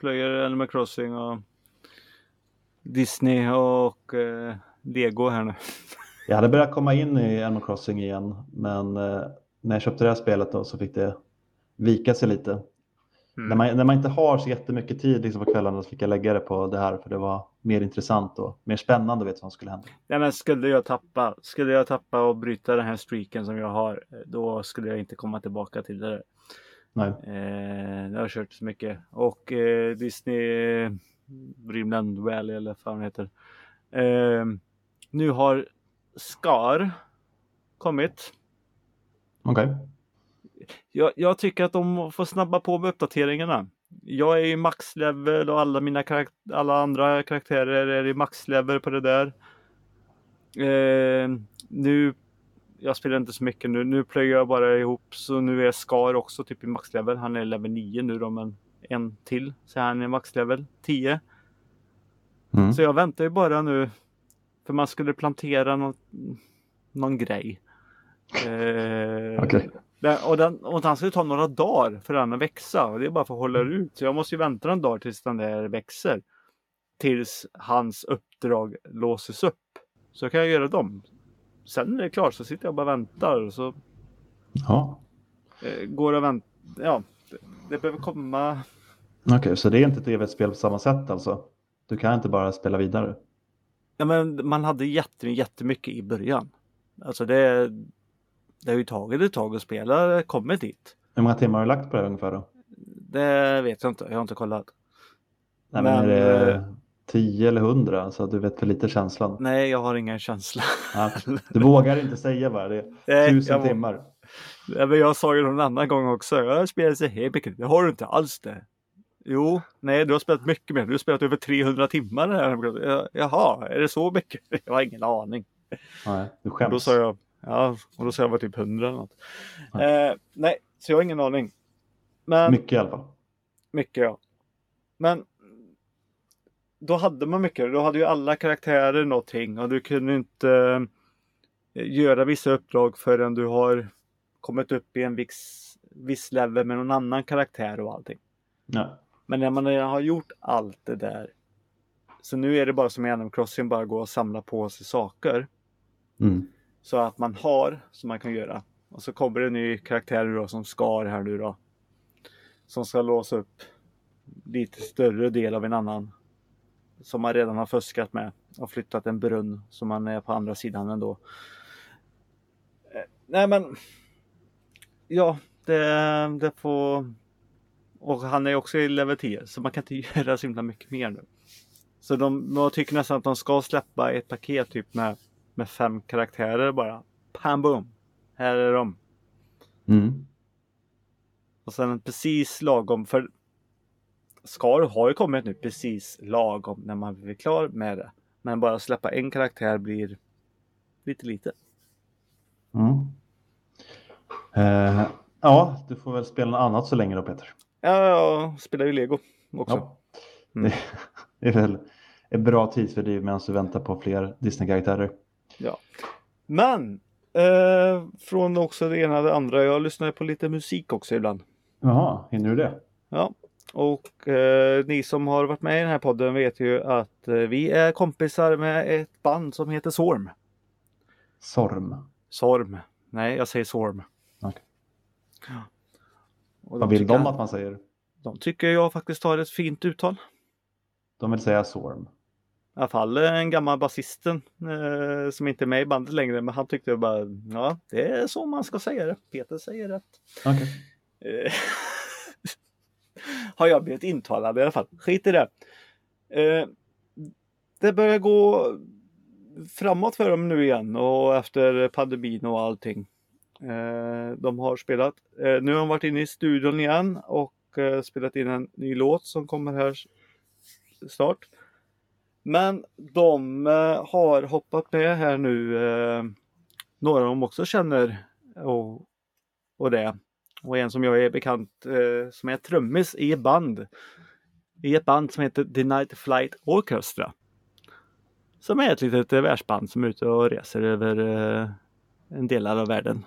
B: plöjer Animal Crossing och Disney och eh, Lego här nu.
A: Jag hade börjat komma in i Animal Crossing igen, men eh, när jag köpte det här spelet då så fick det vika sig lite.
B: Mm.
A: När, man, när man inte har så jättemycket tid liksom på kvällarna så fick jag lägga det på det här för det var mer intressant och mer spännande att veta vad som skulle hända.
B: Nej, men skulle jag tappa, skulle jag tappa och bryta den här streaken som jag har, eh, då skulle jag inte komma tillbaka till det.
A: Nej.
B: Eh, jag har kört så mycket och eh, Disney eh, Dreamland Valley eller vad det heter. Eh, nu har Scar kommit.
A: Okej.
B: Jag, jag tycker att de får snabba på med uppdateringarna. Jag är i maxlevel och alla mina karak- alla andra karaktärer är i maxlevel på det där. Eh, nu, jag spelar inte så mycket nu. Nu plöjer jag bara ihop så nu är Scar också typ i maxlevel. Han är level 9 nu då men en till så han är maxlevel 10.
A: Mm.
B: Så jag väntar ju bara nu. För man skulle plantera något, någon grej. Eh, den, och, den, och den ju ta några dagar för den att växa. Och det är bara för att hålla ut. Så jag måste ju vänta några dagar tills den där växer. Tills hans uppdrag låses upp. Så kan jag göra dem. Sen när det är klart så sitter jag och bara väntar. Och så
A: Ja.
B: eh, går det att vänta. Ja, det, det behöver komma.
A: Okej, så det är inte ett evigt spel på samma sätt alltså? Du kan inte bara spela vidare?
B: Ja, men man hade jätte, jättemycket i början. Alltså det, det har ju tagit ett tag att spela kommit dit.
A: Hur många timmar har du lagt på det ungefär då?
B: Det vet jag inte. Jag har inte kollat.
A: Nej, men,
B: Men,
A: är det
B: eh,
A: 10 eller 100? Så du vet för lite känslan.
B: Nej, jag har ingen känsla.
A: Ja, du vågar inte säga bara det. är
B: Nej,
A: Tusen timmar.
B: Ja, men jag sa ju någon annan gång också. Jag har spelat så här mycket. Det har du inte alls det. Jo, nej, du har spelat mycket mer. Du har spelat över 300 timmar. Här. Ja, Jaha, är det så mycket? Jag har ingen aning.
A: Nej, du
B: Och
A: skäms.
B: då sa jag, ja, och då sa jag var typ 100 eller något.
A: Ja.
B: Eh, nej, så jag har ingen aning. Men
A: Mycket i alla fall.
B: Mycket ja. Men då hade man mycket. Då hade ju alla karaktärer någonting och du kunde inte eh, göra vissa uppdrag förrän du har kommit upp i en viss, viss level med någon annan karaktär och allting.
A: Ja.
B: Men när man har gjort allt det där. Så nu är det bara som i Animal Crossing bara gå och samla på sig saker.
A: Mm.
B: Så att man har som man kan göra. Och så kommer det en ny karaktär då som Scar här nu då. Som ska låsa upp lite större del av en annan. Som man redan har fuskat med. Och flyttat en brunn som man är på andra sidan ändå. Eh, Nej men. Ja, det, det får. Och han är också i level 10 så man kan inte göra så himla mycket mer nu. Så de, jag tycker nästan att de ska släppa ett paket typ med, med fem karaktärer bara. Pam boom! Här är de.
A: Mm.
B: Och sen precis lagom för Scar har ju kommit nu precis lagom när man blir klar med det. Men bara släppa en karaktär blir lite lite.
A: Mm. Eh, ja, du får väl spela något annat så länge då Peter.
B: Ja, jag spelar ju Lego också.
A: Ja.
B: Mm.
A: Det är väl ett bra tidsfördriv medan du väntar på fler Disney-karaktärer.
B: Men eh, från också det ena och det andra. Jag lyssnar på lite musik också ibland.
A: Jaha, hinner du det?
B: Ja, och eh, ni som har varit med i den här podden vet ju att eh, vi är kompisar med ett band som heter Sorm.
A: Sorm.
B: Sorm. Nej, jag säger Sorm. Ja.
A: Vad vill de att man säger?
B: De tycker jag faktiskt har ett fint uttal.
A: De vill säga Sorm.
B: I alla fall en gammal basisten eh, som inte är med i bandet längre. Men han tyckte bara, ja det är så man ska säga det. Peter säger rätt.
A: Okej.
B: Eh, har jag blivit intalad i alla fall. Skit i det. Eh, det börjar gå framåt för dem nu igen och efter pandemin och allting. Eh, de har spelat. Eh, nu har de varit inne i studion igen och eh, spelat in en ny låt som kommer här snart. Men de eh, har hoppat med här nu. Eh, några de också känner och, och det. Och en som jag är bekant eh, som är trummis i ett band. I ett band som heter The Night Flight Orchestra. Som är ett litet eh, världsband som är ute och reser över eh, en delar av världen.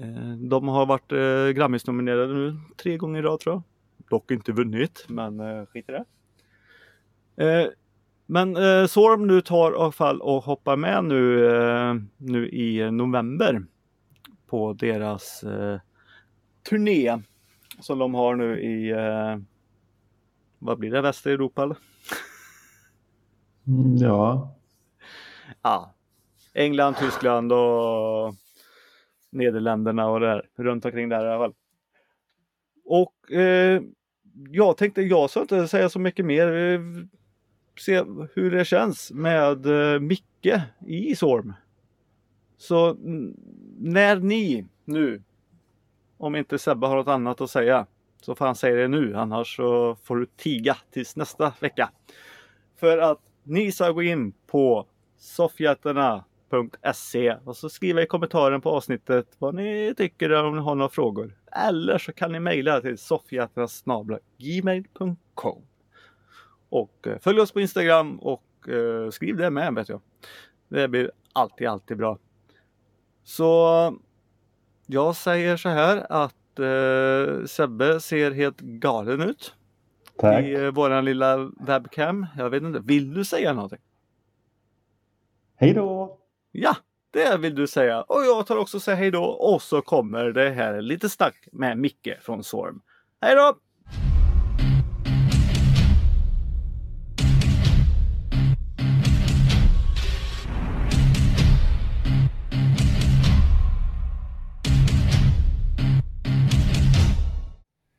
B: Eh, de har varit eh, Grammis-nominerade nu tre gånger i rad tror jag. Dock inte vunnit, men eh, skit i det. Eh, men eh, Sorm nu tar i alla fall och hoppar med nu, eh, nu i november på deras eh, turné som de har nu i eh, vad blir det, Västeuropa eller?
A: Mm, ja.
B: Ja, England, Tyskland och Nederländerna och där runt omkring där i alla fall. Och eh, jag tänkte jag ska inte säga så mycket mer. Se hur det känns med eh, Micke i Sorm. Så när ni nu, om inte Sebbe har något annat att säga, så får han säga det nu. Annars så får du tiga tills nästa vecka. För att ni ska gå in på soffhjältarna.se och så skriva i kommentaren på avsnittet vad ni tycker om ni har några frågor. Eller så kan ni mejla till soffhjältarna.gmail.com Och eh, följ oss på Instagram och eh, skriv det med vet jag. Det blir alltid, alltid bra. Så jag säger så här att eh, Sebbe ser helt galen ut
A: Tack.
B: i eh, våran lilla webcam. Jag vet inte, vill du säga någonting?
A: Hej då!
B: Ja, det vill du säga. Och jag tar också säga hej då. Och så kommer det här lite snack med Micke från Sorm. Hej då!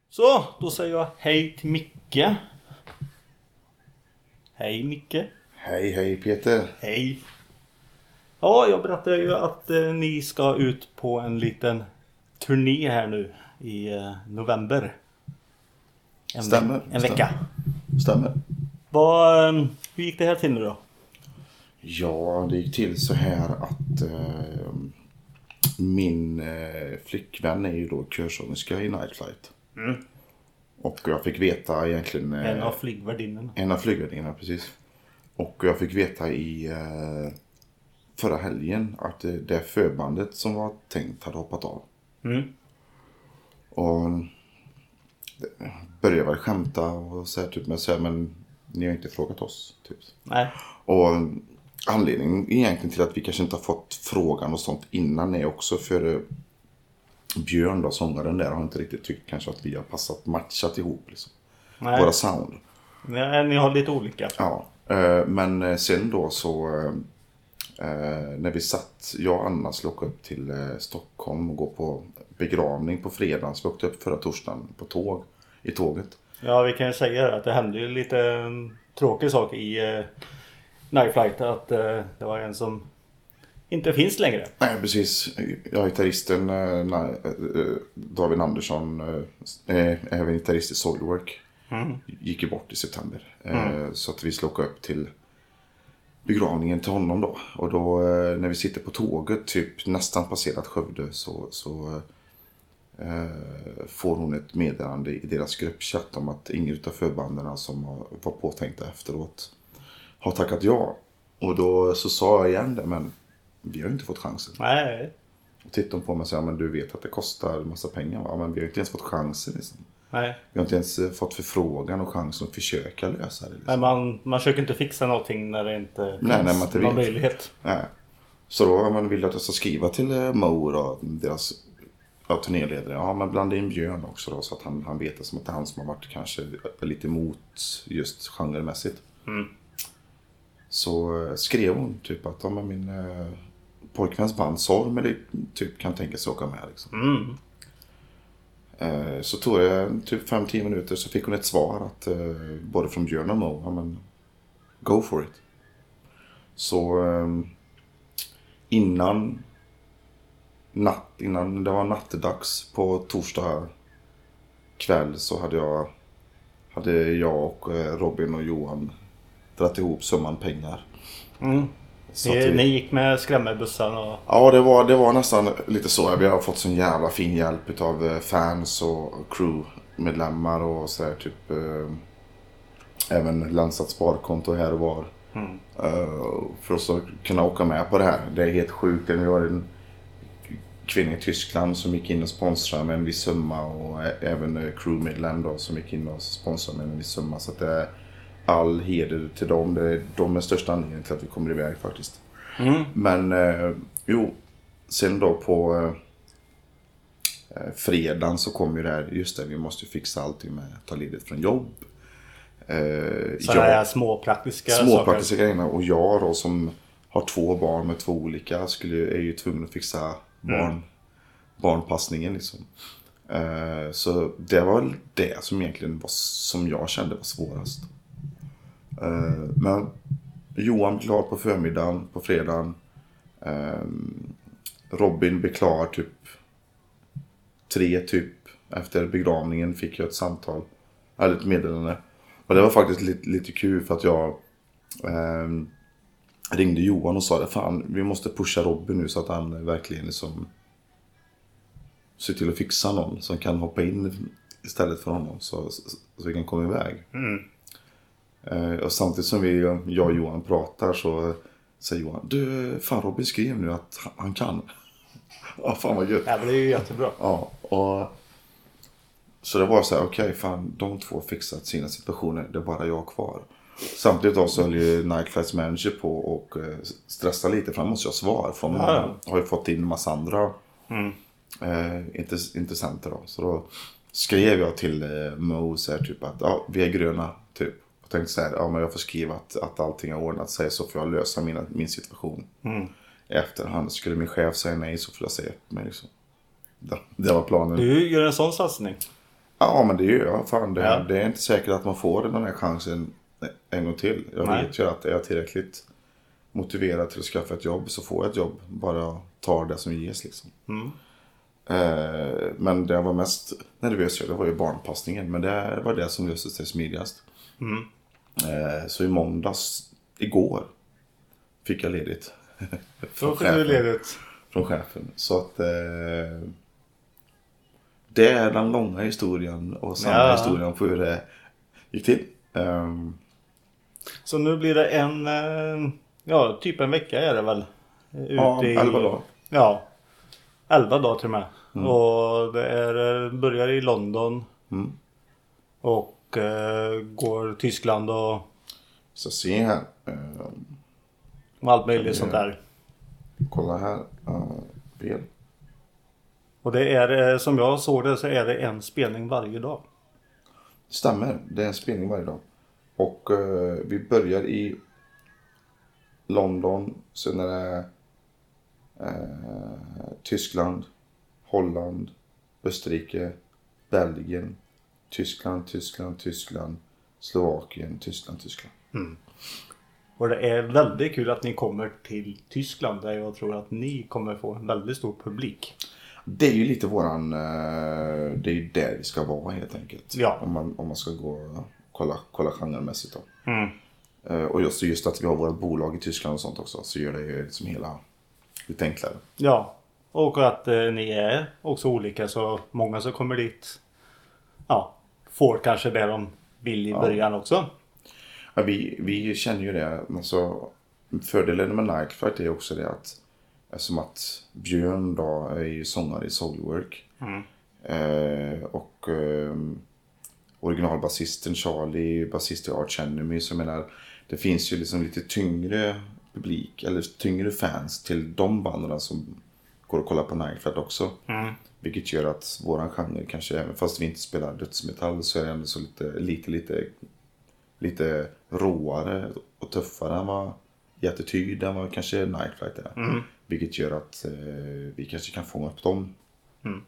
B: Så, då säger jag hej till Micke. Hej Micke.
C: Hej, hej Peter.
B: Hej. Ja, jag berättade ju att eh, ni ska ut på en liten turné här nu i eh, november. En, ve-
C: Stämmer,
B: en vecka.
C: Stämmer.
B: Vad, eh, hur gick det här till nu då?
C: Ja, det gick till så här att eh, min eh, flickvän är ju då körsångerska i Night Flight. Och jag fick veta egentligen... eh,
B: En av flygvärdinnorna.
C: En av flygvärdinnorna, precis. Och jag fick veta i eh, förra helgen att det, det förbandet som var tänkt hade hoppat av.
B: Mm.
C: Och det- började väl skämta och säga typ med så här, men ni har inte frågat oss. Typ.
B: Nej.
C: Och anledningen egentligen till att vi kanske inte har fått frågan och sånt innan är också för eh, Björn då, sångaren där, har inte riktigt tyckt kanske att vi har passat matchat ihop liksom.
B: Nej.
C: Våra sound.
B: Nej, ni har lite olika.
C: Ja, eh, men eh, sen då så eh, eh, när vi satt, jag och Anna skulle åka upp till eh, Stockholm och gå på begravning på fredagen. Så vi åkte upp förra torsdagen på tåg, i tåget.
B: Ja, vi kan ju säga att det hände ju lite um, tråkig sak i uh, Night Flight. Att eh, det var en som inte finns längre.
C: Nej, precis. Jag är gitarristen eh, nej, eh, David Andersson, eh, är även gitarrist i Soilwork. Gick ju bort i september. Eh, Så att vi skulle åka upp till begravningen till honom då. Och då eh, när vi sitter på tåget, typ nästan passerat Skövde, så, så eh, får hon ett meddelande i deras gruppchatt om att ingen av förbanden som var påtänkta efteråt har tackat ja. Och då så sa jag igen det, men vi har ju inte fått chansen.
B: Nej.
C: Och tittade hon på mig och sa, men du vet att det kostar massa pengar va? Men vi har inte ens fått chansen liksom.
B: Nej.
C: Vi har inte ens eh, fått förfrågan och chansen att försöka lösa det. Liksom.
B: Men man, man försöker inte fixa någonting när det inte
C: Nej, när man inte
B: någon
C: vet.
B: möjlighet.
C: Nej. Så då man vill att jag ska skriva till eh, Mo då, deras ja, turnéledare. Ja, men blanda in Björn också då så att han, han vet det som att det är han som har varit kanske lite emot just genremässigt.
B: Mm.
C: Så eh, skrev hon typ att ja, min eh, pojkväns band Sorm eller typ kan tänka sig åka med. Liksom.
B: Mm.
C: Eh, så tog det typ 5-10 minuter så fick hon ett svar att eh, både från Björn och Mo, ja men go for it. Så ehm, innan natt, innan det var nattdags på torsdag kväll så hade jag hade jag och eh, Robin och Johan dragit ihop summan pengar.
B: Mm. Ni,
C: vi-
B: ni gick med skrämmelbussen och...
C: Ja, det var, det var nästan lite så. Vi har fått sån jävla fin hjälp av fans och crewmedlemmar och sådär. Typ, eh, även Landsat sparkonto här och var.
B: Mm.
C: Eh, för oss att kunna åka med på det här. Det är helt sjukt. Vi har en kvinna i Tyskland som gick in och sponsrade med en viss summa. Och även eh, crewmedlem då som gick in och sponsrade med en viss summa. Så det all heder till dem. Det är de är största anledningen till att vi kommer iväg faktiskt.
B: Mm.
C: Men eh, jo, sen då på eh, fredagen så kom ju det här, just det, vi måste ju fixa allting med att ta ledigt från jobb. Eh,
B: Sådana här små praktiska
C: små
B: saker.
C: praktiska grejerna. Och jag då som har två barn med två olika skulle, är ju tvungen att fixa barn, barnpassningen liksom. Eh, så det var det som egentligen var, som jag kände var svårast. Eh, men Johan blev klar på förmiddagen på fredagen. Eh, Robin blev klar typ tre typ efter begravningen fick jag ett samtal. Eller ett meddelande. Och det var faktiskt lite, lite kul för att jag eh, ringde Johan och sa det. Fan, vi måste pusha Robin nu så att han verkligen liksom ser till att fixa någon som kan hoppa in istället för honom så, så, så vi kan komma iväg.
B: Mm.
C: Eh, och samtidigt som vi, jag och Johan pratar så säger Johan. Du, fan Robin skrev nu att han- kan. Ja, fan vad gött.
B: Ja, men det är ju jättebra.
C: Ja, och så det var så här, okej, fan de två har fixat sina situationer, det är bara jag kvar. Samtidigt då så höll ju Nightflights manager på och eh, stressa lite för han måste ju ha svar. För
B: Ja.
C: har ju fått in en massa andra
B: Mm.
C: eh, intress- intressenter då. Så då skrev jag till eh, Mo så här, typ att ja, vi är gröna typ. Jag tänkte så här, ja men jag får skriva att, att allting har ordnat sig så får jag lösa mina, min situation.
B: Mm.
C: I efterhand. Skulle min chef säga nej så får jag säga upp mig liksom. Det, det var planen.
B: Du gör en sån satsning.
C: Ja, men det gör jag. Fan, det,
B: Ja.
C: det är inte säkert att man får den här chansen en gång till. Jag
B: Nej.
C: vet ju att är jag tillräckligt motiverad till att skaffa ett jobb så får jag ett jobb. Bara tar det som ges liksom.
B: Mm.
C: Eh, men det jag var mest nervös för det var ju barnpassningen. Men det var det som löste sig smidigast.
B: Mm.
C: Eh, så i måndags, igår, fick jag ledigt.
B: Då fick du ledigt.
C: Från chefen. Så att eh, det är den långa historien och sanna
B: Ja.
C: historien på hur det gick till. Ehm,
B: Så nu blir det en, eh, ja typ en vecka är det väl? Ute
C: ja,
B: i-
C: 11 dagar.
B: Ja. 11 dagar till och med. Och det är, eh, börjar i London.
C: Mm.
B: Och eh, går Tyskland och,
C: Så se här.
B: Och allt möjligt sånt där.
C: kolla här. Uh.
B: Och det är eh, som jag såg det så är det en spelning varje dag.
C: Stämmer. Det är en spelning varje dag. Och eh, vi börjar i London. Sen är det eh, Tyskland, Holland, Österrike, Belgien, Tyskland, Tyskland, Tyskland, Slovakien, Tyskland, Tyskland.
B: Och det är väldigt kul att ni kommer till Tyskland där jag tror att ni kommer få en väldigt stor publik.
C: Det är ju lite våran... eh, det är ju där vi ska vara helt enkelt.
B: Ja.
C: Om man, om man ska gå och kolla, kolla genremässigt då.
B: Mm.
C: Eh, Och just, just att vi har vårt bolag i Tyskland och sånt också så gör det ju liksom hela lite enklare.
B: Ja. Och att eh, ni är också olika så många som kommer dit ja, får kanske det de vill i början också.
C: Ja, vi, vi känner ju det. Alltså, fördelen med Nightflight är också det att eftersom att Björn då är ju sångare i Soulwork.
B: Mm.
C: Eh, och eh, originalbasisten Charlie, basist i Arch Enemy. Så jag menar, det finns ju liksom lite tyngre publik, eller tyngre fans till de banden som går och kollar på Nightflight också.
B: Mm.
C: Vilket gör att våran genre kanske, även fast vi inte spelar dödsmetall, så är det ändå så lite, lite, lite, lite råare och tuffare än vad i attityd än vad kanske Nightflight är.
B: Mm.
C: Vilket gör att eh, vi kanske kan fånga upp dem.
B: Mm.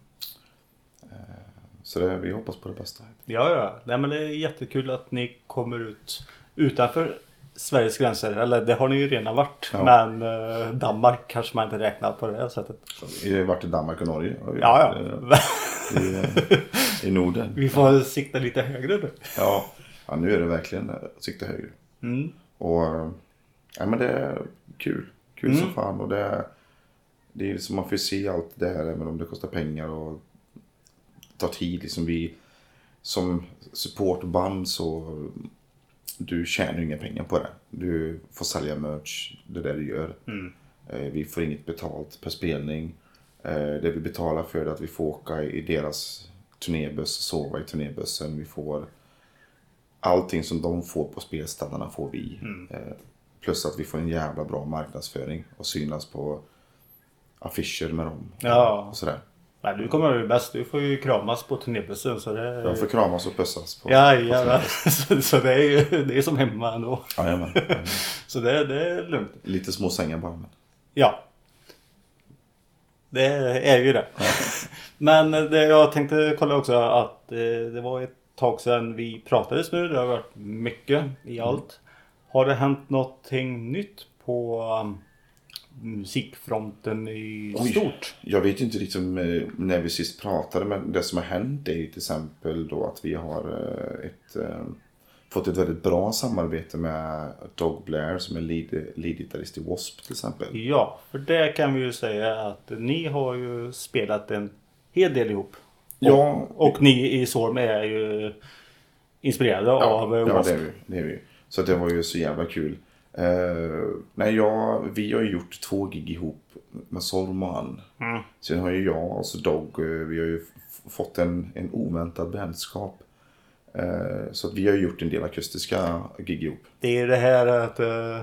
C: Eh, så det, vi hoppas på det bästa.
B: Ja, ja. Nej, men det är jättekul att ni kommer ut utanför Sveriges gränser. Eller det har ni ju redan varit.
C: Ja.
B: Men eh, Danmark kanske man inte räknar på det här sättet.
C: Vi har varit i Danmark och Norge. vi.
B: Ja, ja.
C: Eh, I, I Norden.
B: Vi får sikta lite högre nu.
C: Ja, ja nu är det verkligen att sikta högre.
B: Mm.
C: Och eh, ja, men det är kul. Kul som fan. Och det, är- det är liksom, man får se allt det här även om det kostar pengar och tar tid. Liksom vi, som supportband så du tjänar inga pengar på det. Du får sälja merch, det är det du gör. Eh, Vi får inget betalt per spelning. Eh, Det vi betalar för är att vi får åka i deras turnébuss, sova i turnébussen. Vi får allting som de får på spelställarna får vi. Eh, Plus att vi får en jävla bra marknadsföring och synas på affischer med dem.
B: Ja.
C: Och sådär.
B: Nej, du kommer ju bäst. Du får ju kramas på turnébussen. Så det...
C: Jag får kramas och pussas på.
B: Ja, ja. Så, så det är ju det är som hemma ändå.
C: Jajamän. Jajamän.
B: Så det, det är lugnt.
C: Lite små sängar bara. Men.
B: Ja. Det är ju det. Men det, jag tänkte kolla också att eh, det var ett tag sedan vi pratades nu. Det har varit mycket i allt. Har det hänt någonting nytt på um, musikfronten i
C: Oj.
B: stort?
C: Jag vet inte riktigt om, eh, när vi sist pratade men det som har hänt är ju till exempel då att vi har eh, ett, eh, fått ett väldigt bra samarbete med Dog Blair som är lead- lead-gitarrist i W.A.S.P. till exempel.
B: Ja, för det kan vi ju säga att ni har ju spelat en hel del ihop.
C: Ja,
B: Och ni i Sorm är ju inspirerade av eh,
C: ja,
B: W.A.S.P.
C: det är vi. Det är vi. Så det var ju så jävla kul. Eh, nej, jag, vi har ju gjort två gig ihop med Sorm och han.
B: Mm.
C: Sen har ju jag och så Dog, eh, vi har ju fått en, en oväntad vänskap. Eh, så att vi har ju gjort en del akustiska gig ihop.
B: Det är det här att eh,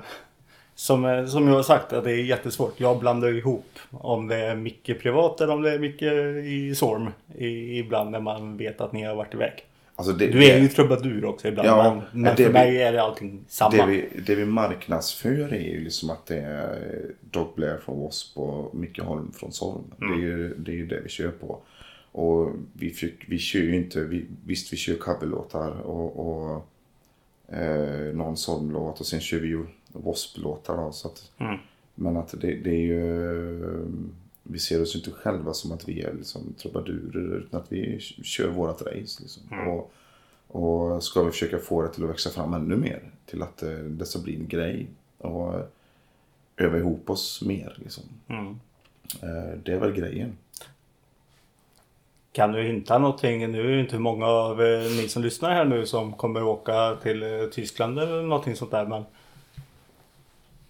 B: som, som jag har sagt att det är jättesvårt. Jag blandar ihop om det är mycket privat eller om det är mycket i Sorm. I, ibland när man vet att ni har varit iväg.
C: Alltså det,
B: Du är ju trubadur också ibland.
C: Ja,
B: men men
C: det
B: för
C: vi-
B: mig är det allting samma.
C: Det vi, det vi marknadsför är ju liksom att det är Dog Blair från Wasp och Micke Holm från Sorm. Det, är ju, det är ju det vi kör på. Och vi, fick, vi kör ju inte, vi, visst vi kör coverlåtar och, och eh, någon Sorm-låt och sen kör vi ju Wasp-låtar då. Så att,
B: Mm.
C: Men att det, det är ju, vi ser oss inte själva som att vi är liksom trubadurer utan att vi kör vårat race. Liksom. Och, och ska vi försöka få det till att växa fram ännu mer. Till att eh, det ska bli en grej. Och öva ihop oss mer. Liksom.
B: Mm.
C: Eh, det är väl grejen.
B: Kan du hinta någonting? Nu är det inte många av eh, ni som lyssnar här nu som kommer åka till eh, Tyskland eller någonting sånt där. Men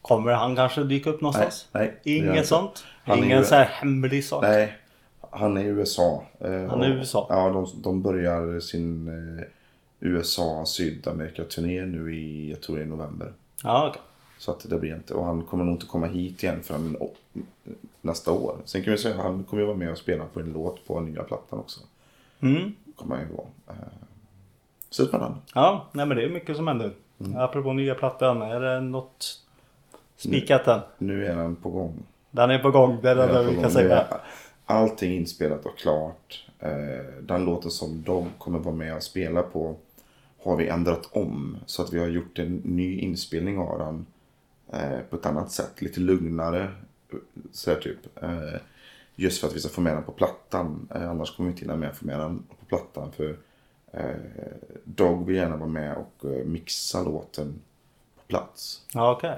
B: kommer han kanske dyka upp någonstans?
C: Nej, nej,
B: Inget sånt?
C: Han
B: Ingen så här hemlig sak?
C: Nej, han är i USA. Eh,
B: Han är i USA?
C: Ja, de, de börjar sin eh, USA-Sydamerika-turné nu i, jag tror är november.
B: Ja, okej.
C: Så att det blir inte, och han kommer nog inte komma hit igen förrän nästa år. Sen kan vi säga att han kommer ju vara med och spela på en låt på nya plattan också.
B: Mm.
C: Kommer han ju vara. Eh, Så spännande.
B: Ja, nej men det är mycket som händer.
C: Mm.
B: Apropå nya plattan, är det något spikat än?
C: Nu är han på gång.
B: Den är på gång, det är det
C: Den är
B: vi kan
C: gång.
B: säga.
C: Allting inspelat och klart. Eh, Den låten som de kommer vara med och spela på har vi ändrat om. Så att vi har gjort en ny inspelning av den eh, på ett annat sätt. Lite lugnare. Så typ. Eh, Just för att vi ska få med den på plattan. Annars kommer vi inte hinna med att få med den på plattan. För Dog vill gärna vara med och mixa låten på plats.
B: Ja, okej.
C: Eh,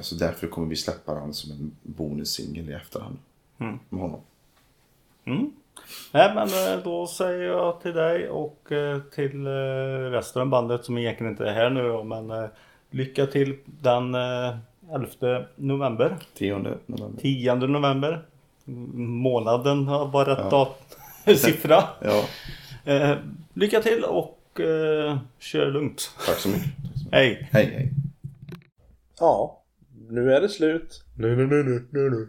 C: Så därför kommer vi släppa den som en bonussingel i efterhand.
B: Mm.
C: Med honom.
B: Mm. Nej men eh, då säger jag till dig och eh, till eh, resten av bandet som egentligen inte är här nu men eh, lycka till den eh, 11 november.
C: 10 november.
B: 10 november. Månaden har bara rätt
C: Ja.
B: dat- siffra.
C: Ja,
B: Eh, lycka till och eh, kör lugnt.
C: tack så mycket.
B: Hej!
C: Hej hej.
D: Ja, nu är det slut. Nu, nu, nu, nu, nu, nu.